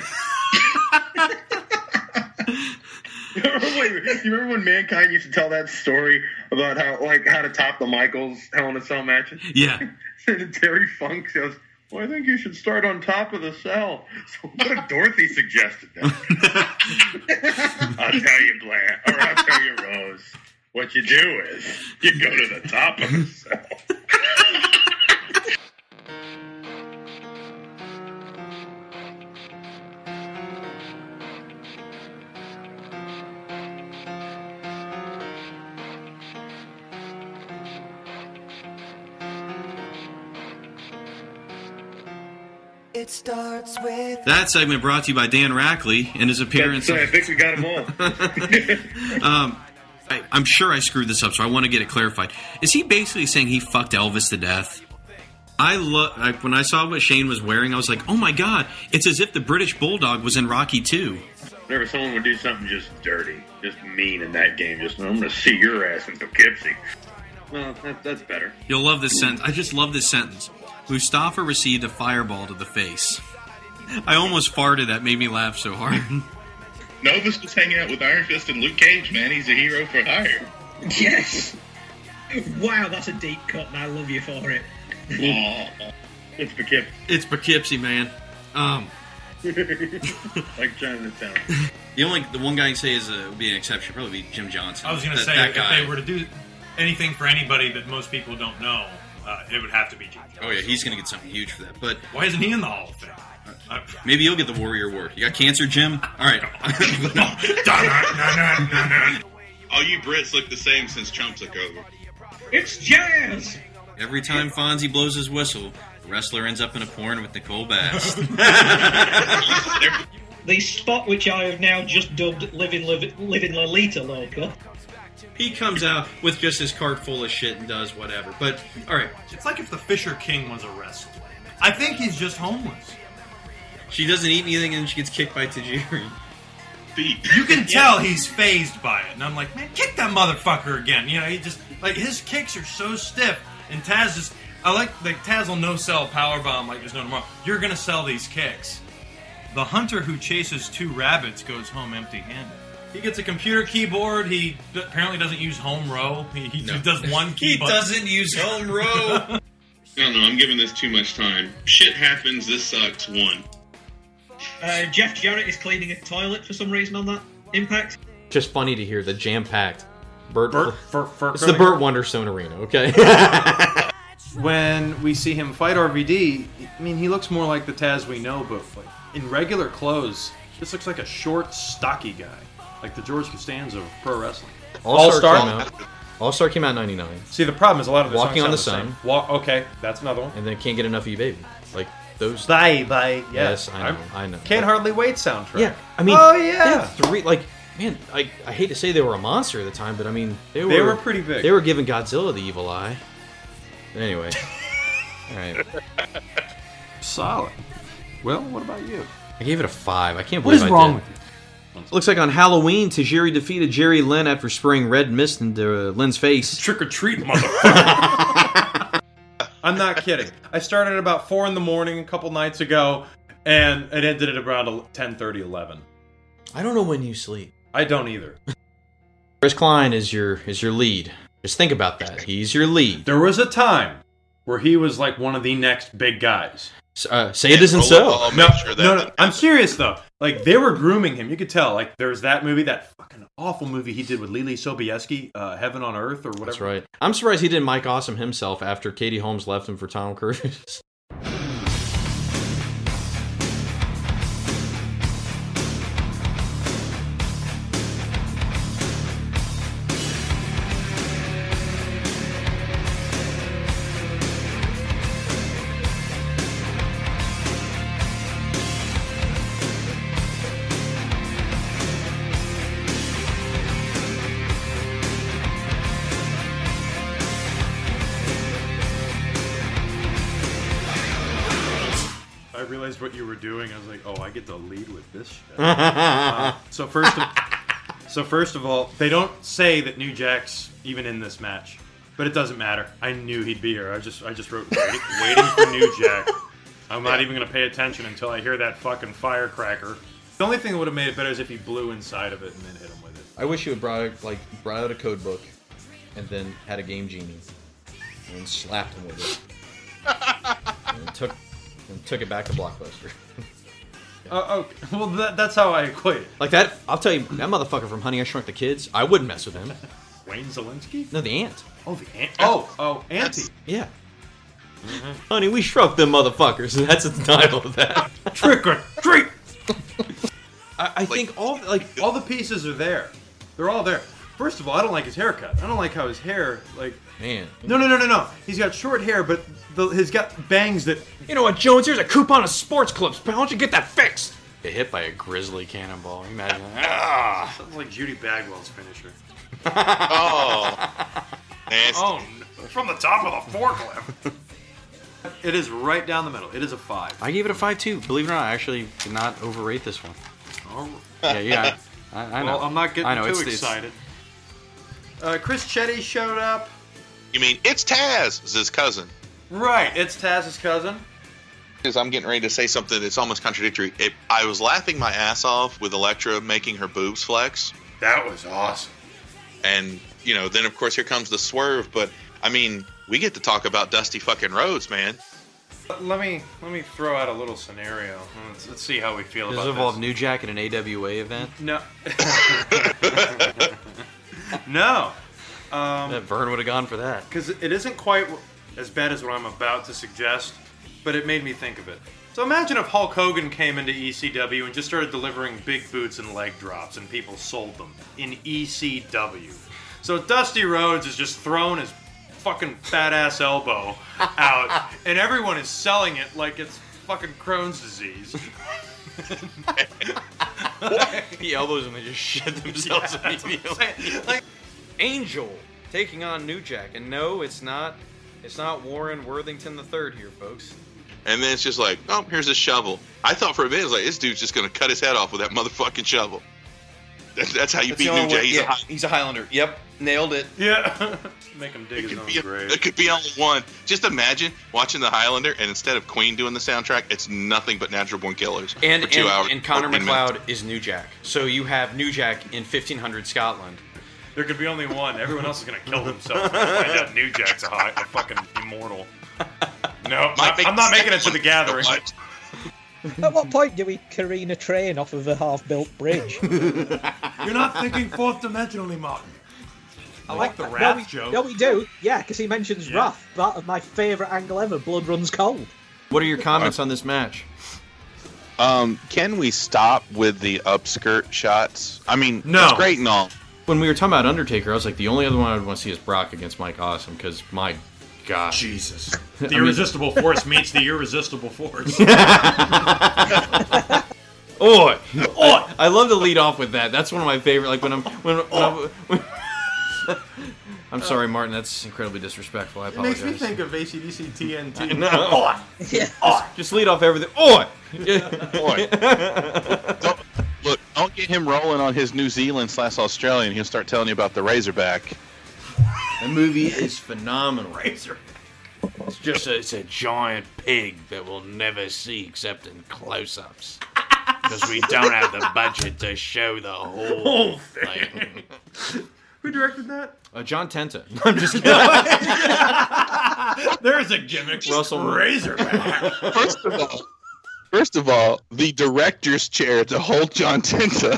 Oh, wait, do you remember when Mankind used to tell that story about how, like, how to top the Michaels Hell in a Cell matches? Yeah. and Terry Funk says, "Well, I think you should start on top of the cell." So what if Dorothy suggested that? I'll tell you, Blanche, or I'll tell you, Rose. What you do is you go to the top of the cell. Starts with That segment brought to you by Dan Rackley and his appearance. I think we got them all. um, I, I'm sure I screwed this up, so I want to get it clarified. Is he basically saying he fucked Elvis to death? I look I, when I saw what Shane was wearing, I was like, "Oh my god! It's as if the British Bulldog was in Rocky 2. Whenever someone would do something just dirty, just mean in that game, just I'm going to see your ass in Poughkeepsie. Well, that, that's better. You'll love this sentence. I just love this sentence. Mustafa received a fireball to the face. I almost farted. That made me laugh so hard. Novus was hanging out with Iron Fist and Luke Cage, man. He's a hero for hire. Yes. Wow, that's a deep cut, and I love you for it. It's Poughkeepsie. It's Poughkeepsie, man. Um, like Chinatown. the only the one guy I can say is uh, would be an exception. Probably be Jim Johnson. I was going to say, that if guy. they were to do anything for anybody that most people don't know, uh, it would have to be Jim Oh yeah, he's gonna get something huge for that. But Why isn't he in the Hall of Fame? Uh, maybe you'll get the Warrior Award. You got cancer, Jim? All right. All you Brits look the same since Trump took over. It's jazz. Every time Fonzie blows his whistle, the wrestler ends up in a porn with Nicole Bass. The spot which I have now just dubbed Living, Liv- Living Lolita Loca. He comes out with just his cart full of shit and does whatever. But all right, It's like if the Fisher King was a wrestler. I think he's just homeless. she doesn't eat anything and she gets kicked by Tajiri. You can tell he's phased by it, and I'm like, man, kick that motherfucker again. You know, he just like his kicks are so stiff, and Taz just. I like like Taz will no sell power bomb like there's no tomorrow. You're gonna sell these kicks. The hunter who chases two rabbits goes home empty-handed. He gets a computer keyboard. He d- apparently doesn't use home row. He, he just does one key. He button. doesn't use home row. I don't know. I'm giving this too much time. Shit happens. This sucks. One. Uh, Jeff Jarrett is cleaning a toilet for some reason on that Impact. Just funny to hear the jam packed Burt. Burt- Fur- Fur- it's the Furlinger? Burt Wonderstone Arena, okay? when we see him fight RVD, I mean, he looks more like the Taz we know, but like, in regular clothes, this looks like a short, stocky guy, like the George Costanza of pro wrestling. All Star came out. All Star came out in '99. See, the problem is a lot of the Walking on the songs sound Sun. the same. Walk, okay, that's another one. And then can't get enough of you, baby. Like those. Bye bye. Yes, Yes, I know. I'm- I know. Can't hardly wait soundtrack. Yeah, I mean, oh they yeah, had three. Like, man, I, I hate to say they were a monster at the time, but I mean, they were They were pretty big. They were giving Godzilla the evil eye. Anyway, all right. solid. Well, what about you? I gave it a five. I can't What believe is I wrong did. with you? Looks like on Halloween, Tajiri defeated Jerry Lynn after spraying red mist into uh, Lynn's face. Trick or treat, motherfucker. I'm not kidding. I started at about four in the morning a couple nights ago, and it ended at around 10, 11. I don't know when you sleep. I don't either. Chris Klein is your is your lead. Just think about that. He's your lead. There was a time where he was like one of the next big guys. Uh, say it isn't so. No, no, no, I'm serious though. Like they were grooming him. You could tell. Like there's that movie, that fucking awful movie he did with Leelee Sobieski, uh, Heaven on Earth or whatever. That's right. I'm surprised he didn't Mike Awesome himself after Katie Holmes left him for Tom Cruise. Uh, so first, of, so first of all, they don't say that New Jack's even in this match, but it doesn't matter. I knew he'd be here. I just, I just wrote waiting, waiting for New Jack. I'm not even gonna pay attention until I hear that fucking firecracker. The only thing that would have made it better is if he blew inside of it and then hit him with it. I wish you had brought out, like brought out a code book, and then had a game genie, and slapped him with it, and took and took it back to Blockbuster. Oh, okay. Well, that, that's how I equate it. Like that, I'll tell you, that motherfucker from Honey I Shrunk the Kids. I wouldn't mess with him. Wayne Szalinski? No, the ant. Oh, the ant. Oh, oh, Auntie. Yeah. Mm-hmm. Honey, we shrunk them motherfuckers. That's the title of that. Trick or treat. I, I think all like all the pieces are there. They're all there. First of all, I don't like his haircut. I don't like how his hair like. Man. No, no, no, no, no. He's got short hair, but the, he's got bangs that. You know what, Jones? Here's a coupon of sports clips. Why don't you get that fixed? Get hit by a grizzly cannonball. Imagine that. Ah. Sounds like Judy Bagwell's finisher. oh. Nasty. Oh, no. from the top of the forklift. it is right down the middle. It is a five. I gave it a five too. Believe it or not, I actually did not overrate this one. Oh. Yeah, yeah. I, I know. Well, I'm not getting I know, too it's- it's- excited. Uh, Chris Chetti showed up. You mean it's Taz? It's his cousin. Right, it's Taz's cousin. Because I'm getting ready to say something that's almost contradictory. It, I was laughing my ass off with Elektra making her boobs flex. That was awesome. And, you know, then of course here comes the swerve. But, I mean, we get to talk about Dusty fucking Rhodes, man. Let me let me throw out a little scenario. Let's, let's see how we feel Does about it involve this. New Jack in an AWA event? No. no. Um, That Verne would have gone for that. Because it isn't quite as bad as what I'm about to suggest, but it made me think of it. So imagine if Hulk Hogan came into ECW and just started delivering big boots and leg drops, and people sold them in ECW. So Dusty Rhodes is just throwing his fucking fat ass elbow out, and everyone is selling it like it's fucking Crohn's disease. he elbows them and just shit themselves Yeah, that's what I'm immediately. Like, Angel taking on New Jack, and no, it's not. It's not Warren Worthington the third here, folks. And then it's just like, oh, here's a shovel. I thought for a minute, it was like, this dude's just going to cut his head off with that motherfucking shovel. That's, that's how you That's beat New Jack. He's, a yeah, high, he's a Highlander. Yep, nailed it. Yeah. Make him dig his own be a- grave. it could be only one. Just imagine watching the Highlander, and instead of Queen doing the soundtrack, it's nothing but Natural Born Killers And for two and, hours. and Connor 14 minutes. MacLeod is New Jack. So you have New Jack in 1500 Scotland. There could be only one. Everyone else is gonna kill themselves when they find out New Jack's a, high, a fucking immortal. No, Might I'm not making it to the gathering. so. At what point do we careen a train off of a half-built bridge? You're not thinking fourth dimensionally, Martin. I like the no, Wrath we, joke. No, we do. Yeah, because he mentions Wrath, part of my favourite angle ever. Blood runs cold. What are your comments on this match? Um, can we stop with the upskirt shots? I mean, No. it's great and all. When we were talking about Undertaker, I was like, the only other one I would want to see is Brock against Mike Awesome, because my God. Jesus. I The mean- irresistible force meets the irresistible force. Oi! Oi! I love to lead off with that. That's one of my favorite. Like when I'm when, when, I'm, when I'm sorry, Martin. That's incredibly disrespectful. I apologize. It makes me think of ACDC TNT. I know. Oi! Just, just lead off everything. Oi! Oi. Don't, get him rolling on his New Zealand slash Australian. He'll start telling you about the Razorback. The movie is phenomenal. Razor. It's just a, it's a giant pig that we'll never see except in close-ups. Because we don't have the budget to show the whole Whole thing. Who directed that? Uh, John Tenta. I'm just kidding. There's a gimmick. Russell Razorback. First of all, first of all, the director's chair to hold John Tenta.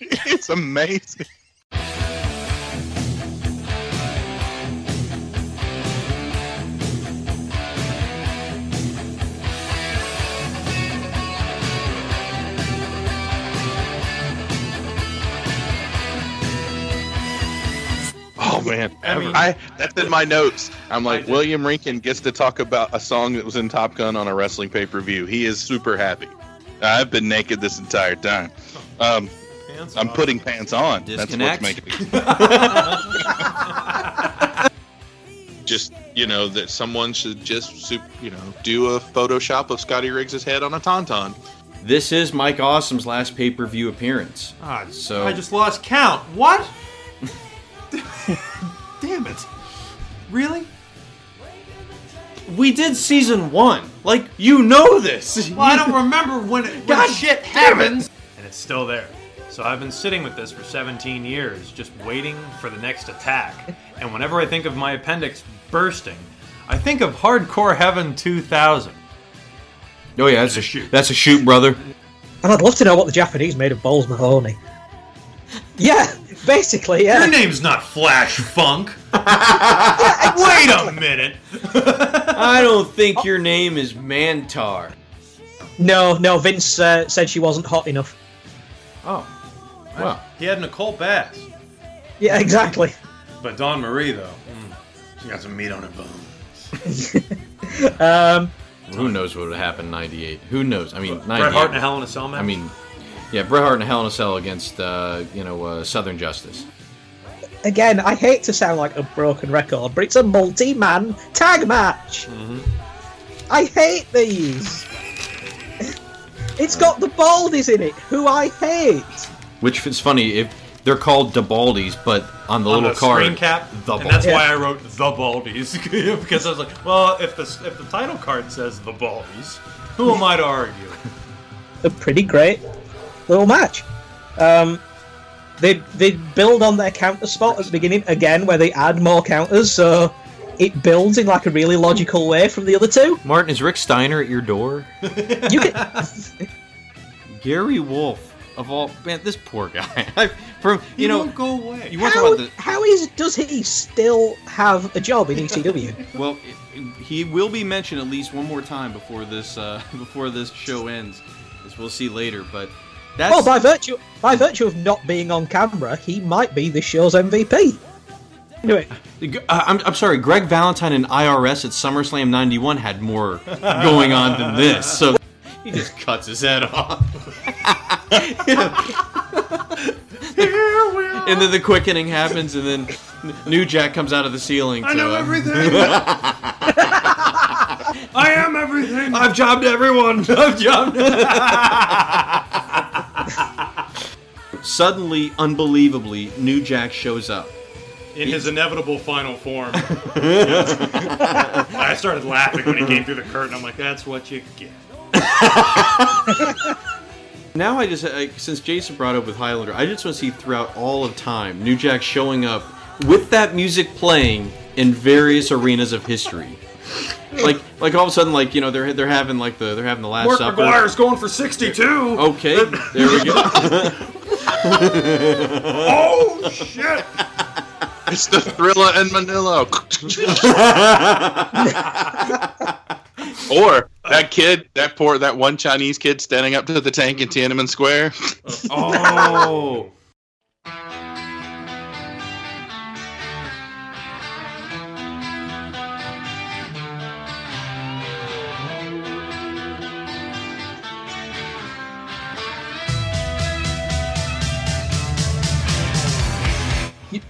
it's amazing. Man, I mean- I that's in my notes. I'm like William Rinkin gets to talk about a song that was in Top Gun on a wrestling pay per view. He is super happy. I've been naked this entire time. Um, Pants I'm on. putting pants on. Disconnect. That's what's making just you know that someone should just you know do a Photoshop of Scotty Riggs' head on a tauntaun. This is Mike Awesome's last pay per view appearance. Ah, so I just lost count. What? Damn it. Really? we did season one. Like you know this. Well, I don't remember when, it, when God shit damn it. happens. And it's still there. So I've been sitting with this for 17 years, just waiting for the next attack. And whenever I think of my appendix bursting, I think of Hardcore Heaven 2000. Oh yeah, that's a shoot. That's a shoot, brother. And I'd love to know what the Japanese made of Balls Mahoney. Yeah, basically, yeah. Your name's not Flash Funk. Wait a minute. I don't think your name is Mantaur. No, no, Vince uh, said she wasn't hot enough. Oh. Well, he had Nicole Bass. Yeah, exactly. But Dawn Marie, though, mm, she got some meat on her bones. Um, Who knows what would happen in '98? Who knows? I mean, Bret 98 Hart in a Hell in a Cell match? I mean, yeah, Bret Hart in a Hell in a Cell against uh, you know uh, Southern Justice. again, I hate to sound like a broken record, but it's a multi-man tag match. I hate these. It's got the Baldies in it, who I hate. Which is funny if they're called the Baldies, but on the on little the card, screen cap, the and that's Baldies. why I wrote the Baldies because I was like, well, if the if the title card says the Baldies, who am I to argue? They're pretty great little match. Um, they they build on their counter spot at the beginning again, where they add more counters, so it builds in like a really logical way from the other two. Martin, is Rick Steiner at your door? You can, Gary Wolfe of all man, this poor guy. I, from you He know, won't go away. You want how, about the how is does he still have a job in ECW? Well, he will be mentioned at least one more time before this uh, before this show ends, as we'll see later. But that's well, by virtue by virtue of not being on camera, he might be this show's MVP. Anyway, Uh, I'm, I'm sorry, Greg Valentine and IRS at SummerSlam '91 had more going on than this, so he just cuts his head off. and then the quickening happens, and then New Jack comes out of the ceiling. I know uh, everything. I am everything. I've jobbed everyone. I've jobbed. Suddenly, unbelievably, New Jack shows up. in his inevitable final form. I started laughing when he came through the curtain. I'm like, that's what you get. Now I just, uh, since Jason brought up with Highlander, I just want to see throughout all of time New Jack showing up with that music playing in various arenas of history. Like, like all of a sudden, like you know, they're they're having like the they're having the Last Mark Supper. McGwire's going for 62. Okay, there we go. oh shit! It's the thriller in Manila. or that kid, that poor, that one Chinese kid standing up to the tank in Tiananmen Square. oh.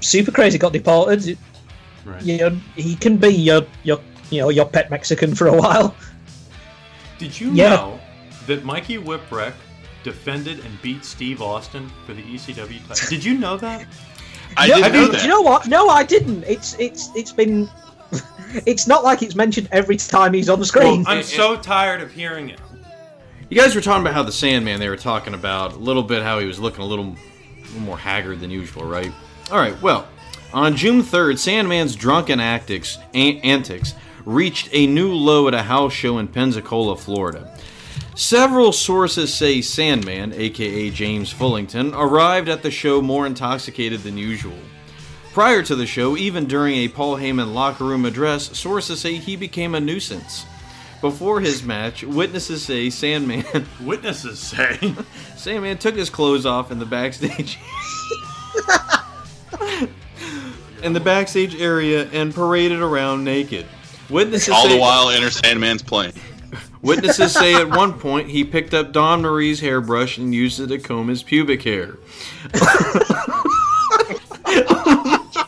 Super Crazy got deported. you know, he can be your your you know your pet Mexican for a while. Did you Yeah. know that Mikey Whipwreck defended and beat Steve Austin for the ECW title? Did you know that? I no, Do you know what? No, I didn't. It's it's it's been. it's not like it's mentioned every time he's on the screen. I'm so tired of hearing it. You guys were talking about how the Sandman they were talking about a little bit how he was looking a little, little more haggard than usual, right? All right. Well, on June 3rd, Sandman's drunken antics, antics reached a new low at a house show in Pensacola, Florida. Several sources say Sandman, aka James Fullington, arrived at the show more intoxicated than usual. Prior to the show, even during a Paul Heyman locker room address, sources say he became a nuisance. Before his match, witnesses say Sandman. Witnesses say Sandman took his clothes off in the backstage. in the backstage area and paraded around naked. Witnesses All say, the while, Enter Sandman's playing. Witnesses say at one point he picked up Dawn Marie's hairbrush and used it to comb his pubic hair.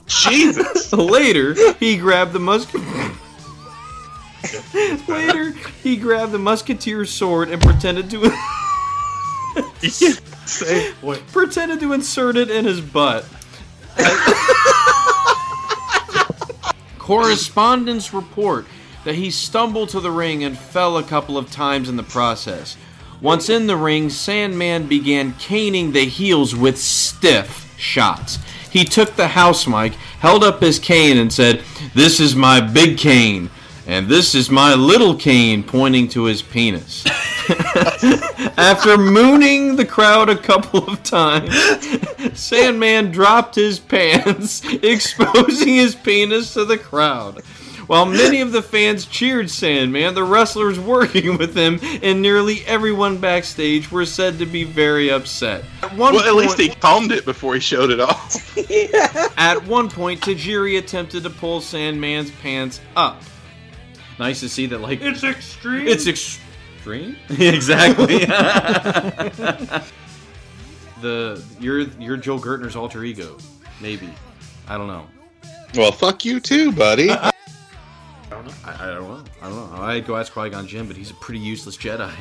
Jesus. Later, he grabbed the musket. Later, he grabbed the musketeer's sword and pretended to. Say, pretended to insert it in his butt. Correspondents report that he stumbled to the ring and fell a couple of times in the process. Once in the ring, Sandman began caning the heels with stiff shots. He took the house mic, held up his cane, and said, This is my big cane, and this is my little cane, pointing to his penis. After mooning the crowd a couple of times, Sandman dropped his pants, exposing his penis to the crowd. While many of the fans cheered Sandman, the wrestlers working with him and nearly everyone backstage were said to be very upset. At one Well, at least he combed it before he showed it off. At one point, Tajiri attempted to pull Sandman's pants up. Nice to see that, like it's extreme. It's extreme. exactly. the you're you're Joel Gertner's alter ego, maybe. I don't know. Well, fuck you too, buddy. I, I don't know. I don't know. I'd go ask Qui Gon Jinn, but he's a pretty useless Jedi.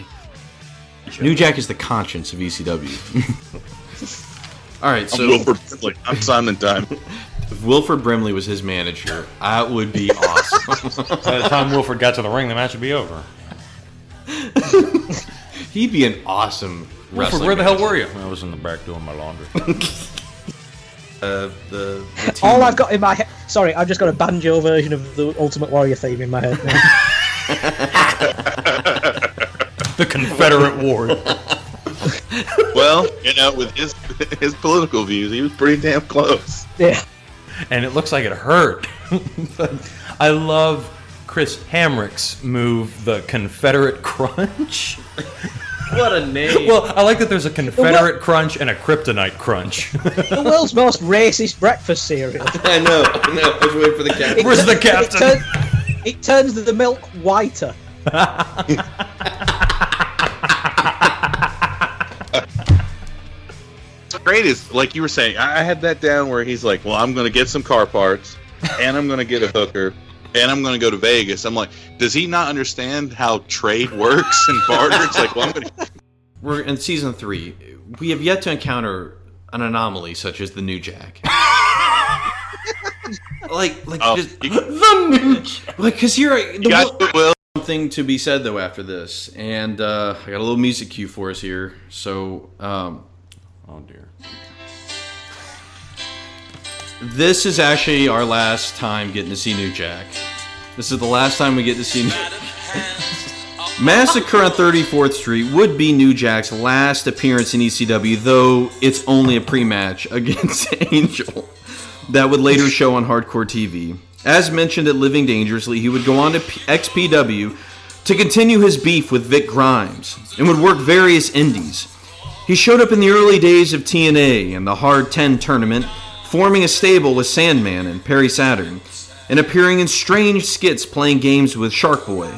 New Jack is the conscience of ECW. All right, so I'm Wilford Brimley. I'm Simon Time. If Wilford Brimley was his manager, that would be awesome. By the time Wilford got to the ring, the match would be over. He'd be an awesome Wilford, where the hell were you? I was in the back doing my laundry. Uh, the, the All I've got in my head. Sorry, I've just got a banjo version of the Ultimate Warrior theme in my head. the Confederate War. well, you know, with his his political views, he was pretty damn close. Yeah. And it looks like it hurt. I love Chris Hamrick's move, the Confederate Crunch. What a name! Well, I like that there's a Confederate Crunch and a Kryptonite Crunch. the world's most racist breakfast cereal. I know. I know. I was waiting for the captain. Where's the It, captain? turn- it turns the milk whiter. Great is like you were saying. I had that down where he's like, "Well, I'm going to get some car parts, and I'm going to get a hooker, and I'm going to go to Vegas." I'm like, does he not understand how trade works and barter? It's like, well, I'm going to. We're in season three. We have yet to encounter an anomaly such as the New Jack. like, like Oh, just, the New Jack. Like, because you're the You wo- will. something to be said though after this, and uh, I got a little music cue for us here. So, um, oh dear. This is actually our last time getting to see New Jack. This is the last time we get to see New Massacre on 34th Street would be New Jack's last appearance in ECW, though it's only a pre match against Angel that would later show on Hardcore TV. As mentioned at Living Dangerously, he would go on to XPW to continue his beef with Vic Grimes and would work various indies. He showed up in the early days of TNA and the Hard 10 tournament, forming a stable with Sandman and Perry Saturn, and appearing in strange skits playing games with Shark Boy.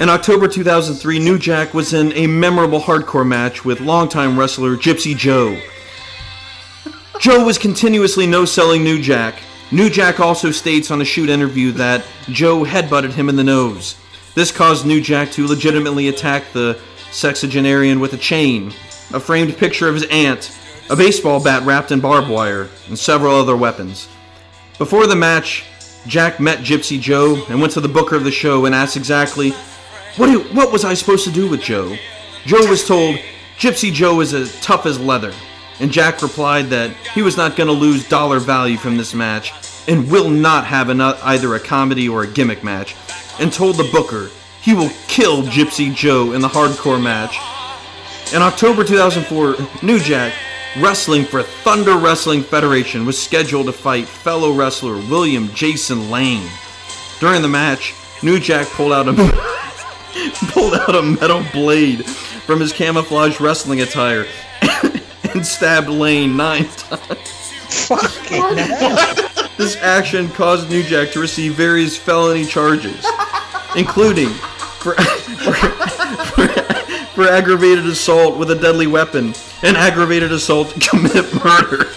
In October 2003, New Jack was in a memorable hardcore match with longtime wrestler Gypsy Joe. Joe was continuously no selling New Jack, New Jack also states on a shoot interview that Joe headbutted him in the nose. This caused New Jack to legitimately attack the sexagenarian with a chain, a framed picture of his aunt, a baseball bat wrapped in barbed wire, and several other weapons. Before the match, Jack met Gypsy Joe and went to the booker of the show and asked exactly, what, do, what was I supposed to do with Joe? Joe was told, Gypsy Joe is as tough as leather. And Jack replied that he was not going to lose dollar value from this match and will not have an, either a comedy or a gimmick match, and told the booker he will kill Gypsy Joe in the hardcore match. In October 2004, New Jack, wrestling for Thunder Wrestling Federation, was scheduled to fight fellow wrestler William Jason Lane. During the match, New Jack pulled out a pulled out a metal blade from his camouflage wrestling attire and stabbed Lane nine times. this action caused New Jack to receive various felony charges, including for, for, for, for aggravated assault with a deadly weapon and aggravated assault to commit murder.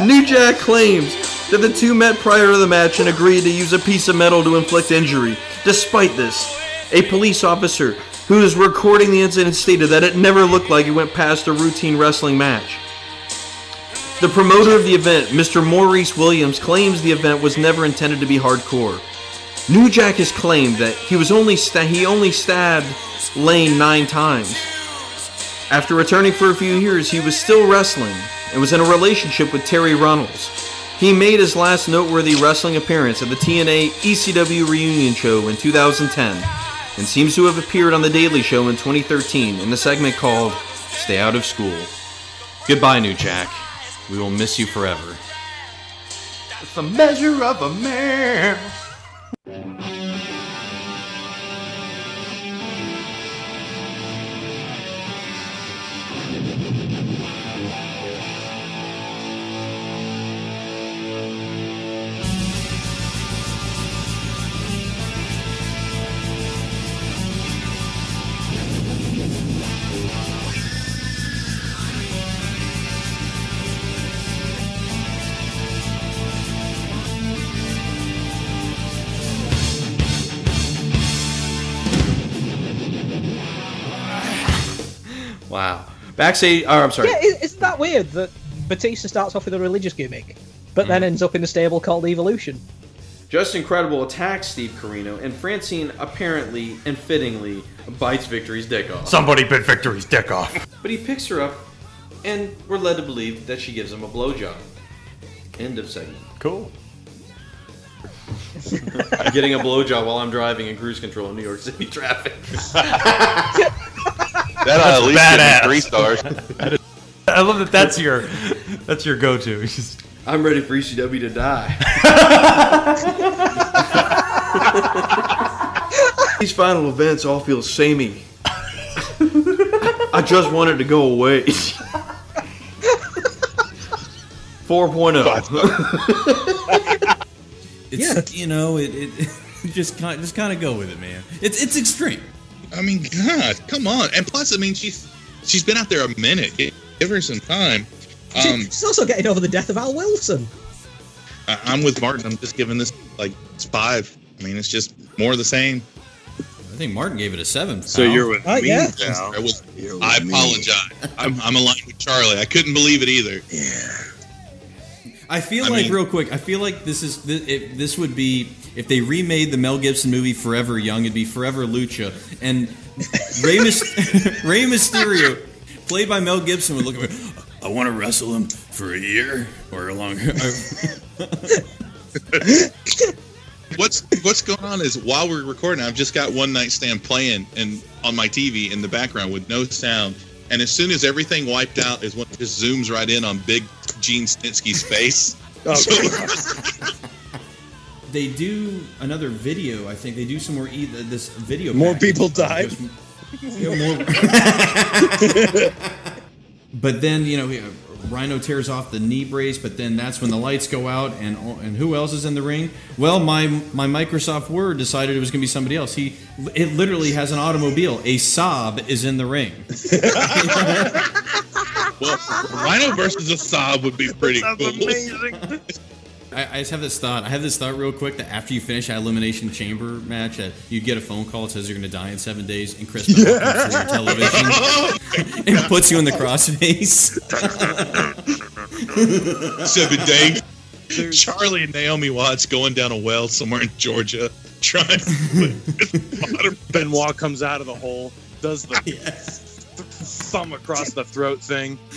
New Jack claims that the two met prior to the match and agreed to use a piece of metal to inflict injury. Despite this, a police officer who was recording the incident stated that it never looked like it went past a routine wrestling match. The promoter of the event, Mr. Maurice Williams, claims the event was never intended to be hardcore. New Jack has claimed that he was only sta- he only stabbed Lane nine times. After returning for a few years, he was still wrestling and was in a relationship with Terri Runnels. He made his last noteworthy wrestling appearance at the TNA ECW reunion show in 2010 and seems to have appeared on The Daily Show in 2013 in the segment called Stay Out of School. Goodbye, New Jack. We will miss you forever. It's the measure of a man. Backstage, or I'm sorry. Yeah, is- isn't that weird that Batista starts off with a religious gimmick, but then mm-hmm. ends up in a stable called Evolution? Just Incredible attacks Steve Corino, and Francine apparently and fittingly bites Victory's dick off. Somebody bit Victory's dick off. But he picks her up, and we're led to believe that she gives him a blowjob. End of segment. Cool. I'm getting a blowjob while I'm driving in cruise control in New York City traffic. That ought to at least give badass. three stars. I love that. That's your that's your go-to. I'm ready for ECW to die. These final events all feel samey. I just want it to go away. 4.0. It's you know it, it just kind just kind of go with it, man. It's it's extreme. I mean, God, come on. And plus, I mean, she's she's been out there a minute. Give her some time. Um, She's also getting over the death of Al Wilson. I- I'm with Martin. I'm just giving this like it's five. I mean, it's just more of the same. I think Martin gave it a seven. So pal. you're with Uh, me yeah. now. I, was, I apologize. I'm, I'm aligned with Charlie. I couldn't believe it either. I feel I like mean- real quick. I feel like this is this, if this would be if they remade the Mel Gibson movie Forever Young. It'd be Forever Lucha, and Rey, Mys- Rey Mysterio, played by Mel Gibson, would look at me. I want to wrestle him for a year or a longer. What's What's going on is while we're recording, I've just got one night stand playing and on my TV in the background with no sound. And as soon as everything wiped out, is when it just zooms right in on Big Gene Snitsky's face. Oh, so- they do another video. I think they do some more. E- this video. More package. people died. Yeah, more- but then you know, Rhino tears off the knee brace. But then that's when the lights go out, and and who else is in the ring? Well, my my Microsoft Word decided it was going to be somebody else. He it literally has an automobile. A Saab is in the ring. Well, Rhino versus a Saab would be pretty cool. I, I just have this thought. I have this thought real quick that after you finish that elimination chamber match, that you get a phone call that says you're going to die in seven days, and Chris Benoit comes through your television and puts you in the crossface. Seven days. Charlie and Naomi Watts going down a well somewhere in Georgia, trying. To Benoit comes out of the hole, does the thumb across the throat thing.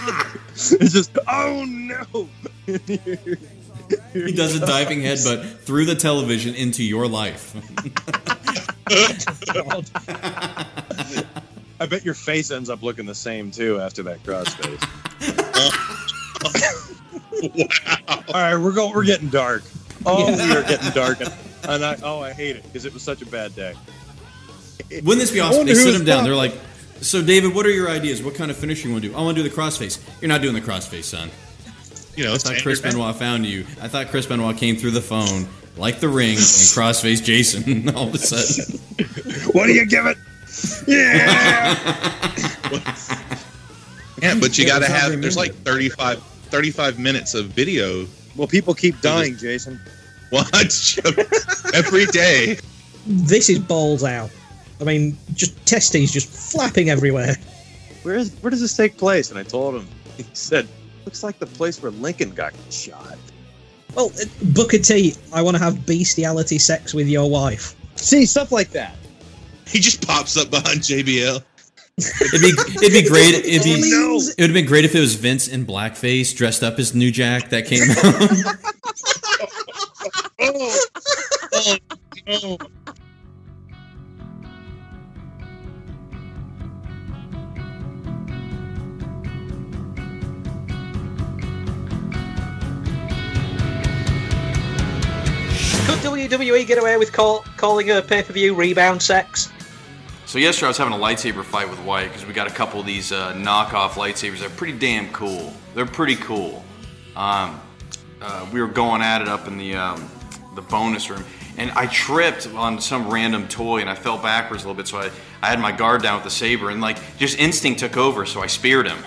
it's just, oh no! he does a diving headbutt through the television into your life. I bet your face ends up looking the same too after that crossface. Wow! All right, we're going. We're getting dark. Oh, we are getting dark, and, and I oh, I hate it because it was such a bad day. Wouldn't this be awesome? They sit him down. Not- They're like, "So, David, what are your ideas? What kind of finish you want to do? I want to do the crossface. You're not doing the crossface, son. You know, I thought Chris standard Benoit found you. I thought Chris Benoit came through the phone like the ring and crossface Jason. All of a sudden, What do you give it? Yeah. Yeah, but you Yeah, got to have. There's like memorable. 35, 35 minutes of video. Well, people keep dying, Jason. What? Every day. This is balls out. I mean, just testes just flapping everywhere. Where is where does this take place? And I told him. He said, "Looks like the place where Lincoln got shot." Well, uh, Booker T, I want to have bestiality sex with your wife. See, stuff like that. He just pops up behind JBL. it'd be it'd be great. It'd be it would have been great if it was Vince in blackface dressed up as New Jack that came out. Oh, oh, oh. WWE get away with call, calling a pay per view rebound sex? So yesterday I was having a lightsaber fight with Wyatt because we got a couple of these uh, knockoff lightsabers. They're pretty damn cool. They're pretty cool. Um, uh, we were going at it up in the um, the bonus room, and I tripped on some random toy and I fell backwards a little bit. So I, I had my guard down with the saber, and like just instinct took over, so I speared him.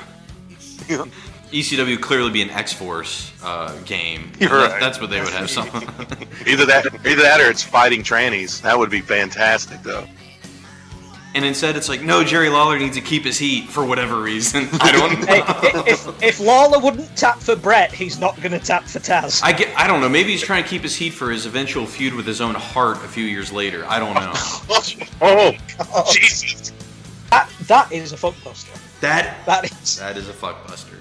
ECW clearly be an X Force uh, game. You're That- right. That's what they would have. Some. Either that, either that, or it's fighting trannies. That would be fantastic, though. And instead, it's like, no, Jerry Lawler needs to keep his heat for whatever reason. I don't know. Hey, if, if Lawler wouldn't tap for Bret, he's not going to tap for Taz. I get. I don't know. Maybe he's trying to keep his heat for his eventual feud with his own heart a few years later. I don't know. oh, Jesus! That, that is a fuckbuster. That that is that is a fuckbuster.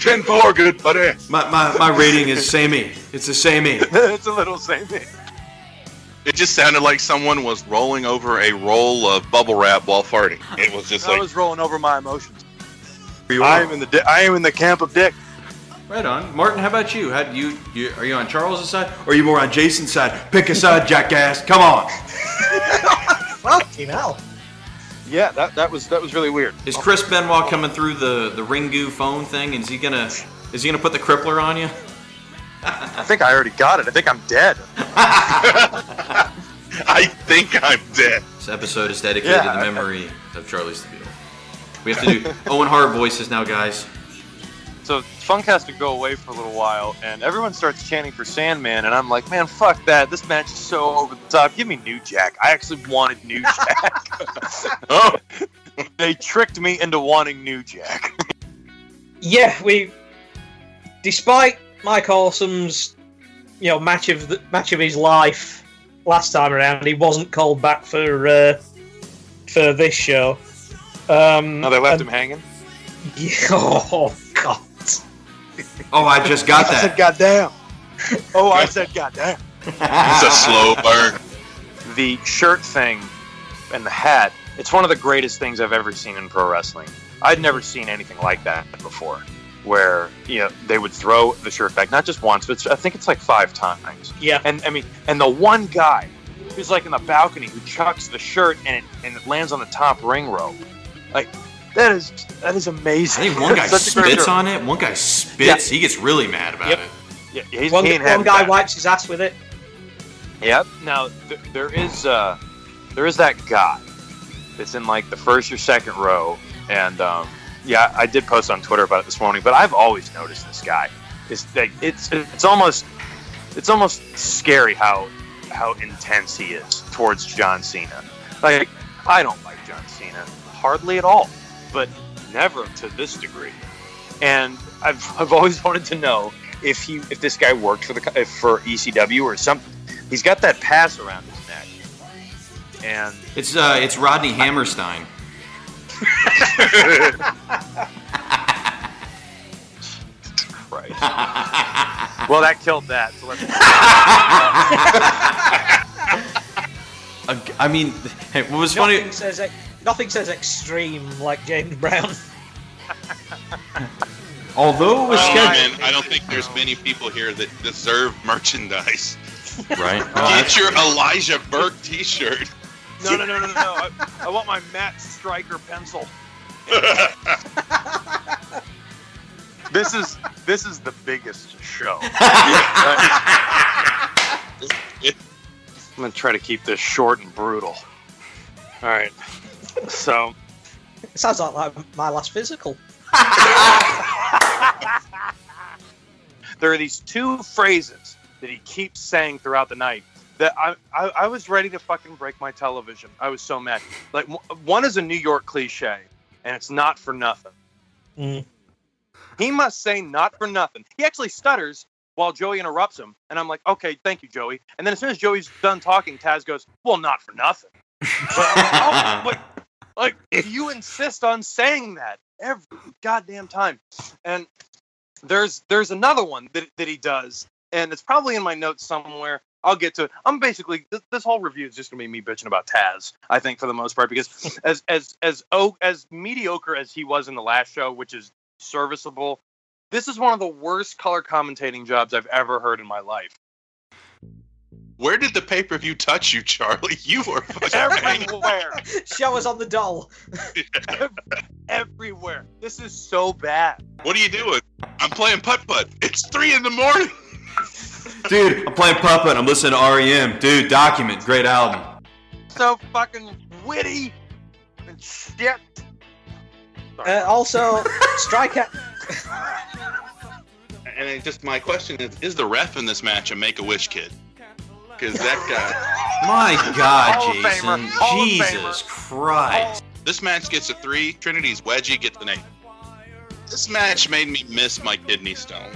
Ten four, good buddy. My, my, my rating is samey. It's a samey. it's a little samey. It just sounded like someone was rolling over a roll of bubble wrap while farting. It was just like I like, was rolling over my emotions. I am in the di- I am in the camp of Dick. Right on, Martin. How about you? How do you, you are you on Charles's side or are you more on Jason's side? Pick a side, jackass. Come on. Fucking hell. Yeah, that, that was that was really weird. Is Chris Benoit coming through the the Ringu phone thing? Is he gonna is he gonna put the crippler on you? I think I already got it. I think I'm dead. I think I'm dead. This episode is dedicated Yeah. to the memory of Charlie Stabile. We have to do Owen Hart voices now, guys. So Funk has to go away for a little while, and everyone starts chanting for Sandman, and I'm like, man, fuck that. This match is so over the top. Give me New Jack. I actually wanted New Jack. oh, they tricked me into wanting New Jack. Yeah, we. Despite Mike Awesome's, you know, match of the match of his life last time around, he wasn't called back for uh, for this show. Um, No, they left and- him hanging. Yeah, oh! Oh, I just got I that. I said, goddamn. Oh, I said, goddamn. It's a slow burn. the shirt thing and the hat it's one of the greatest things i've ever seen in pro wrestling i'd never seen anything like that before where you know they would throw the shirt back not just once but i think it's like five times Yeah. and i mean and the one guy who's like in the balcony who chucks the shirt and it and it lands on the top ring rope like that is that is amazing. I amazing think one guy Such a great spits on it. One guy spits. He gets really mad about Yep. it. yeah, yeah, he's, One, one guy wipes his ass with it. Yep. Now th- there is uh, there is that guy that's in like the first or second row, And um, yeah, I did post on Twitter about it this morning. But I've always noticed this guy. It's like it's it's almost it's almost scary how how intense he is towards John Cena. Like I don't like John Cena hardly at all, but never to this degree. And I've I've always wanted to know if he if this guy worked for the if for ECW or something. He's got that pass around his neck, and It's uh, it's Rodney Hammerstein. Christ. well, that killed that. So let's. I mean, what was funny? Nothing says, ex- nothing says extreme like James Brown. Although it was Oh, scheduled, man, I don't think there's many people here that deserve merchandise. right? Get your Elijah Burke T-shirt. No, no, no, no, no. no. I, I want my Matt Striker pencil. this is this is the biggest show. I'm gonna try to keep this short and brutal. All right. So It sounds like, like my last physical. there are these two phrases that he keeps saying throughout the night that I, I, I was ready to fucking break my television. I was so mad. Like one is a New York cliche, and it's not for nothing. Mm. He must say not for nothing. He actually stutters while Joey interrupts him, and I'm like, okay, thank you, Joey. And then as soon as Joey's done talking, Taz goes, well, not for nothing. But I'm like, oh, like, like you insist on saying that every goddamn time, and there's there's another one that, that he does, and it's probably in my notes somewhere. I'll get to it. I'm basically this, this whole review is just gonna be me bitching about Taz. I think for the most part because as as as oh as mediocre as he was in the last show, which is serviceable, this is one of the worst color commentating jobs I've ever heard in my life. Where did the pay per view touch you, Charlie? You were fucking Everywhere, Show us on the doll. everywhere. This is so bad. What are you doing? I'm playing putt putt. It's three in the morning. Dude, I'm playing Puppet. I'm listening to REM. Dude, Document, great album. So fucking witty and shit. Uh, also, Striker. And it just my question is: Is the ref in this match a Make a Wish kid? Because that guy. My God, Jason. Famer, Hall of Jesus Christ. This match gets a three. Trinity's wedgie gets an eight. This match made me miss my kidney stone.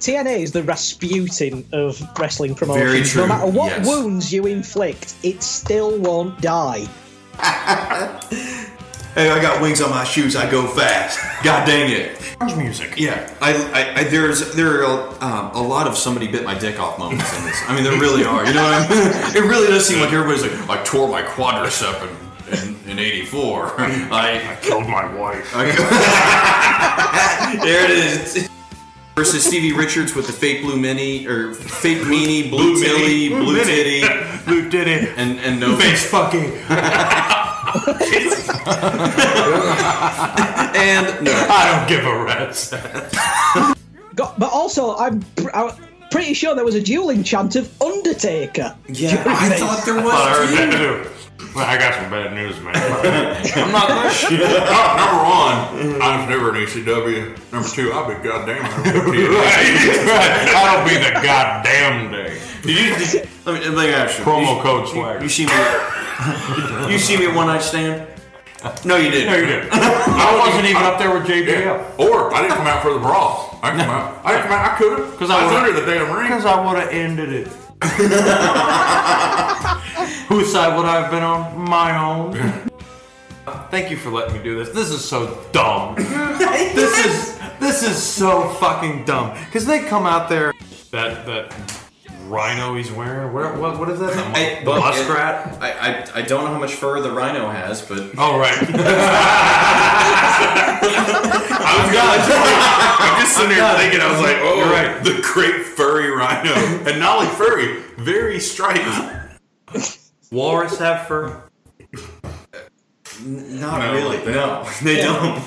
TNA is the Rasputin of wrestling promotions. Very true, No matter what yes. wounds you inflict, it still won't die. Hey, I got wings on my shoes. I go fast. God dang it. Music. Yeah, I, I, I there's there are um, a lot of somebody bit my dick off moments in this. I mean, there really are. You know what I mean? It really does seem like everybody's like, I tore my quadricep in, in, in '84. I, I killed my wife. there it is. Versus Stevie Richards with the fake blue mini or fake meanie, blue, Blue tilly, blue, Blue titty, blue titty, and and no Face fucking. and no. I don't give a rat's ass. But also, I'm, pr- I'm pretty sure there was a dueling chant of Undertaker. Yeah, I thought there was I heard that too. Well, I got some bad news, man. I'm not that shit. Oh, number one, I was never an ECW. Number two, I'll be goddamn. That'll be the goddamn day. Did you? Let me, let me ask you. Promo you, code you- swag. You, see me? You see me at one night stand? No, you didn't. No, you didn't. I wasn't even up there with JBL. Or I didn't come out for the brawl. I didn't come out. I didn't come out. I could have. Because I, was would've- under the damn ring. Because I would have ended it. Whose side would I have been on? My own. Thank you for letting me do this. This is so dumb. this is this is so fucking dumb. Because they come out there. That that rhino he's wearing. What what, what is that? I, the muskrat. I, I I don't know how much fur the rhino has, but Oh right. I'm just, I'm just sitting there thinking. I was like, oh, You're right. the great furry rhino, and not only furry, very striped. Walrus have fur. Uh, not No, really. they No, they don't.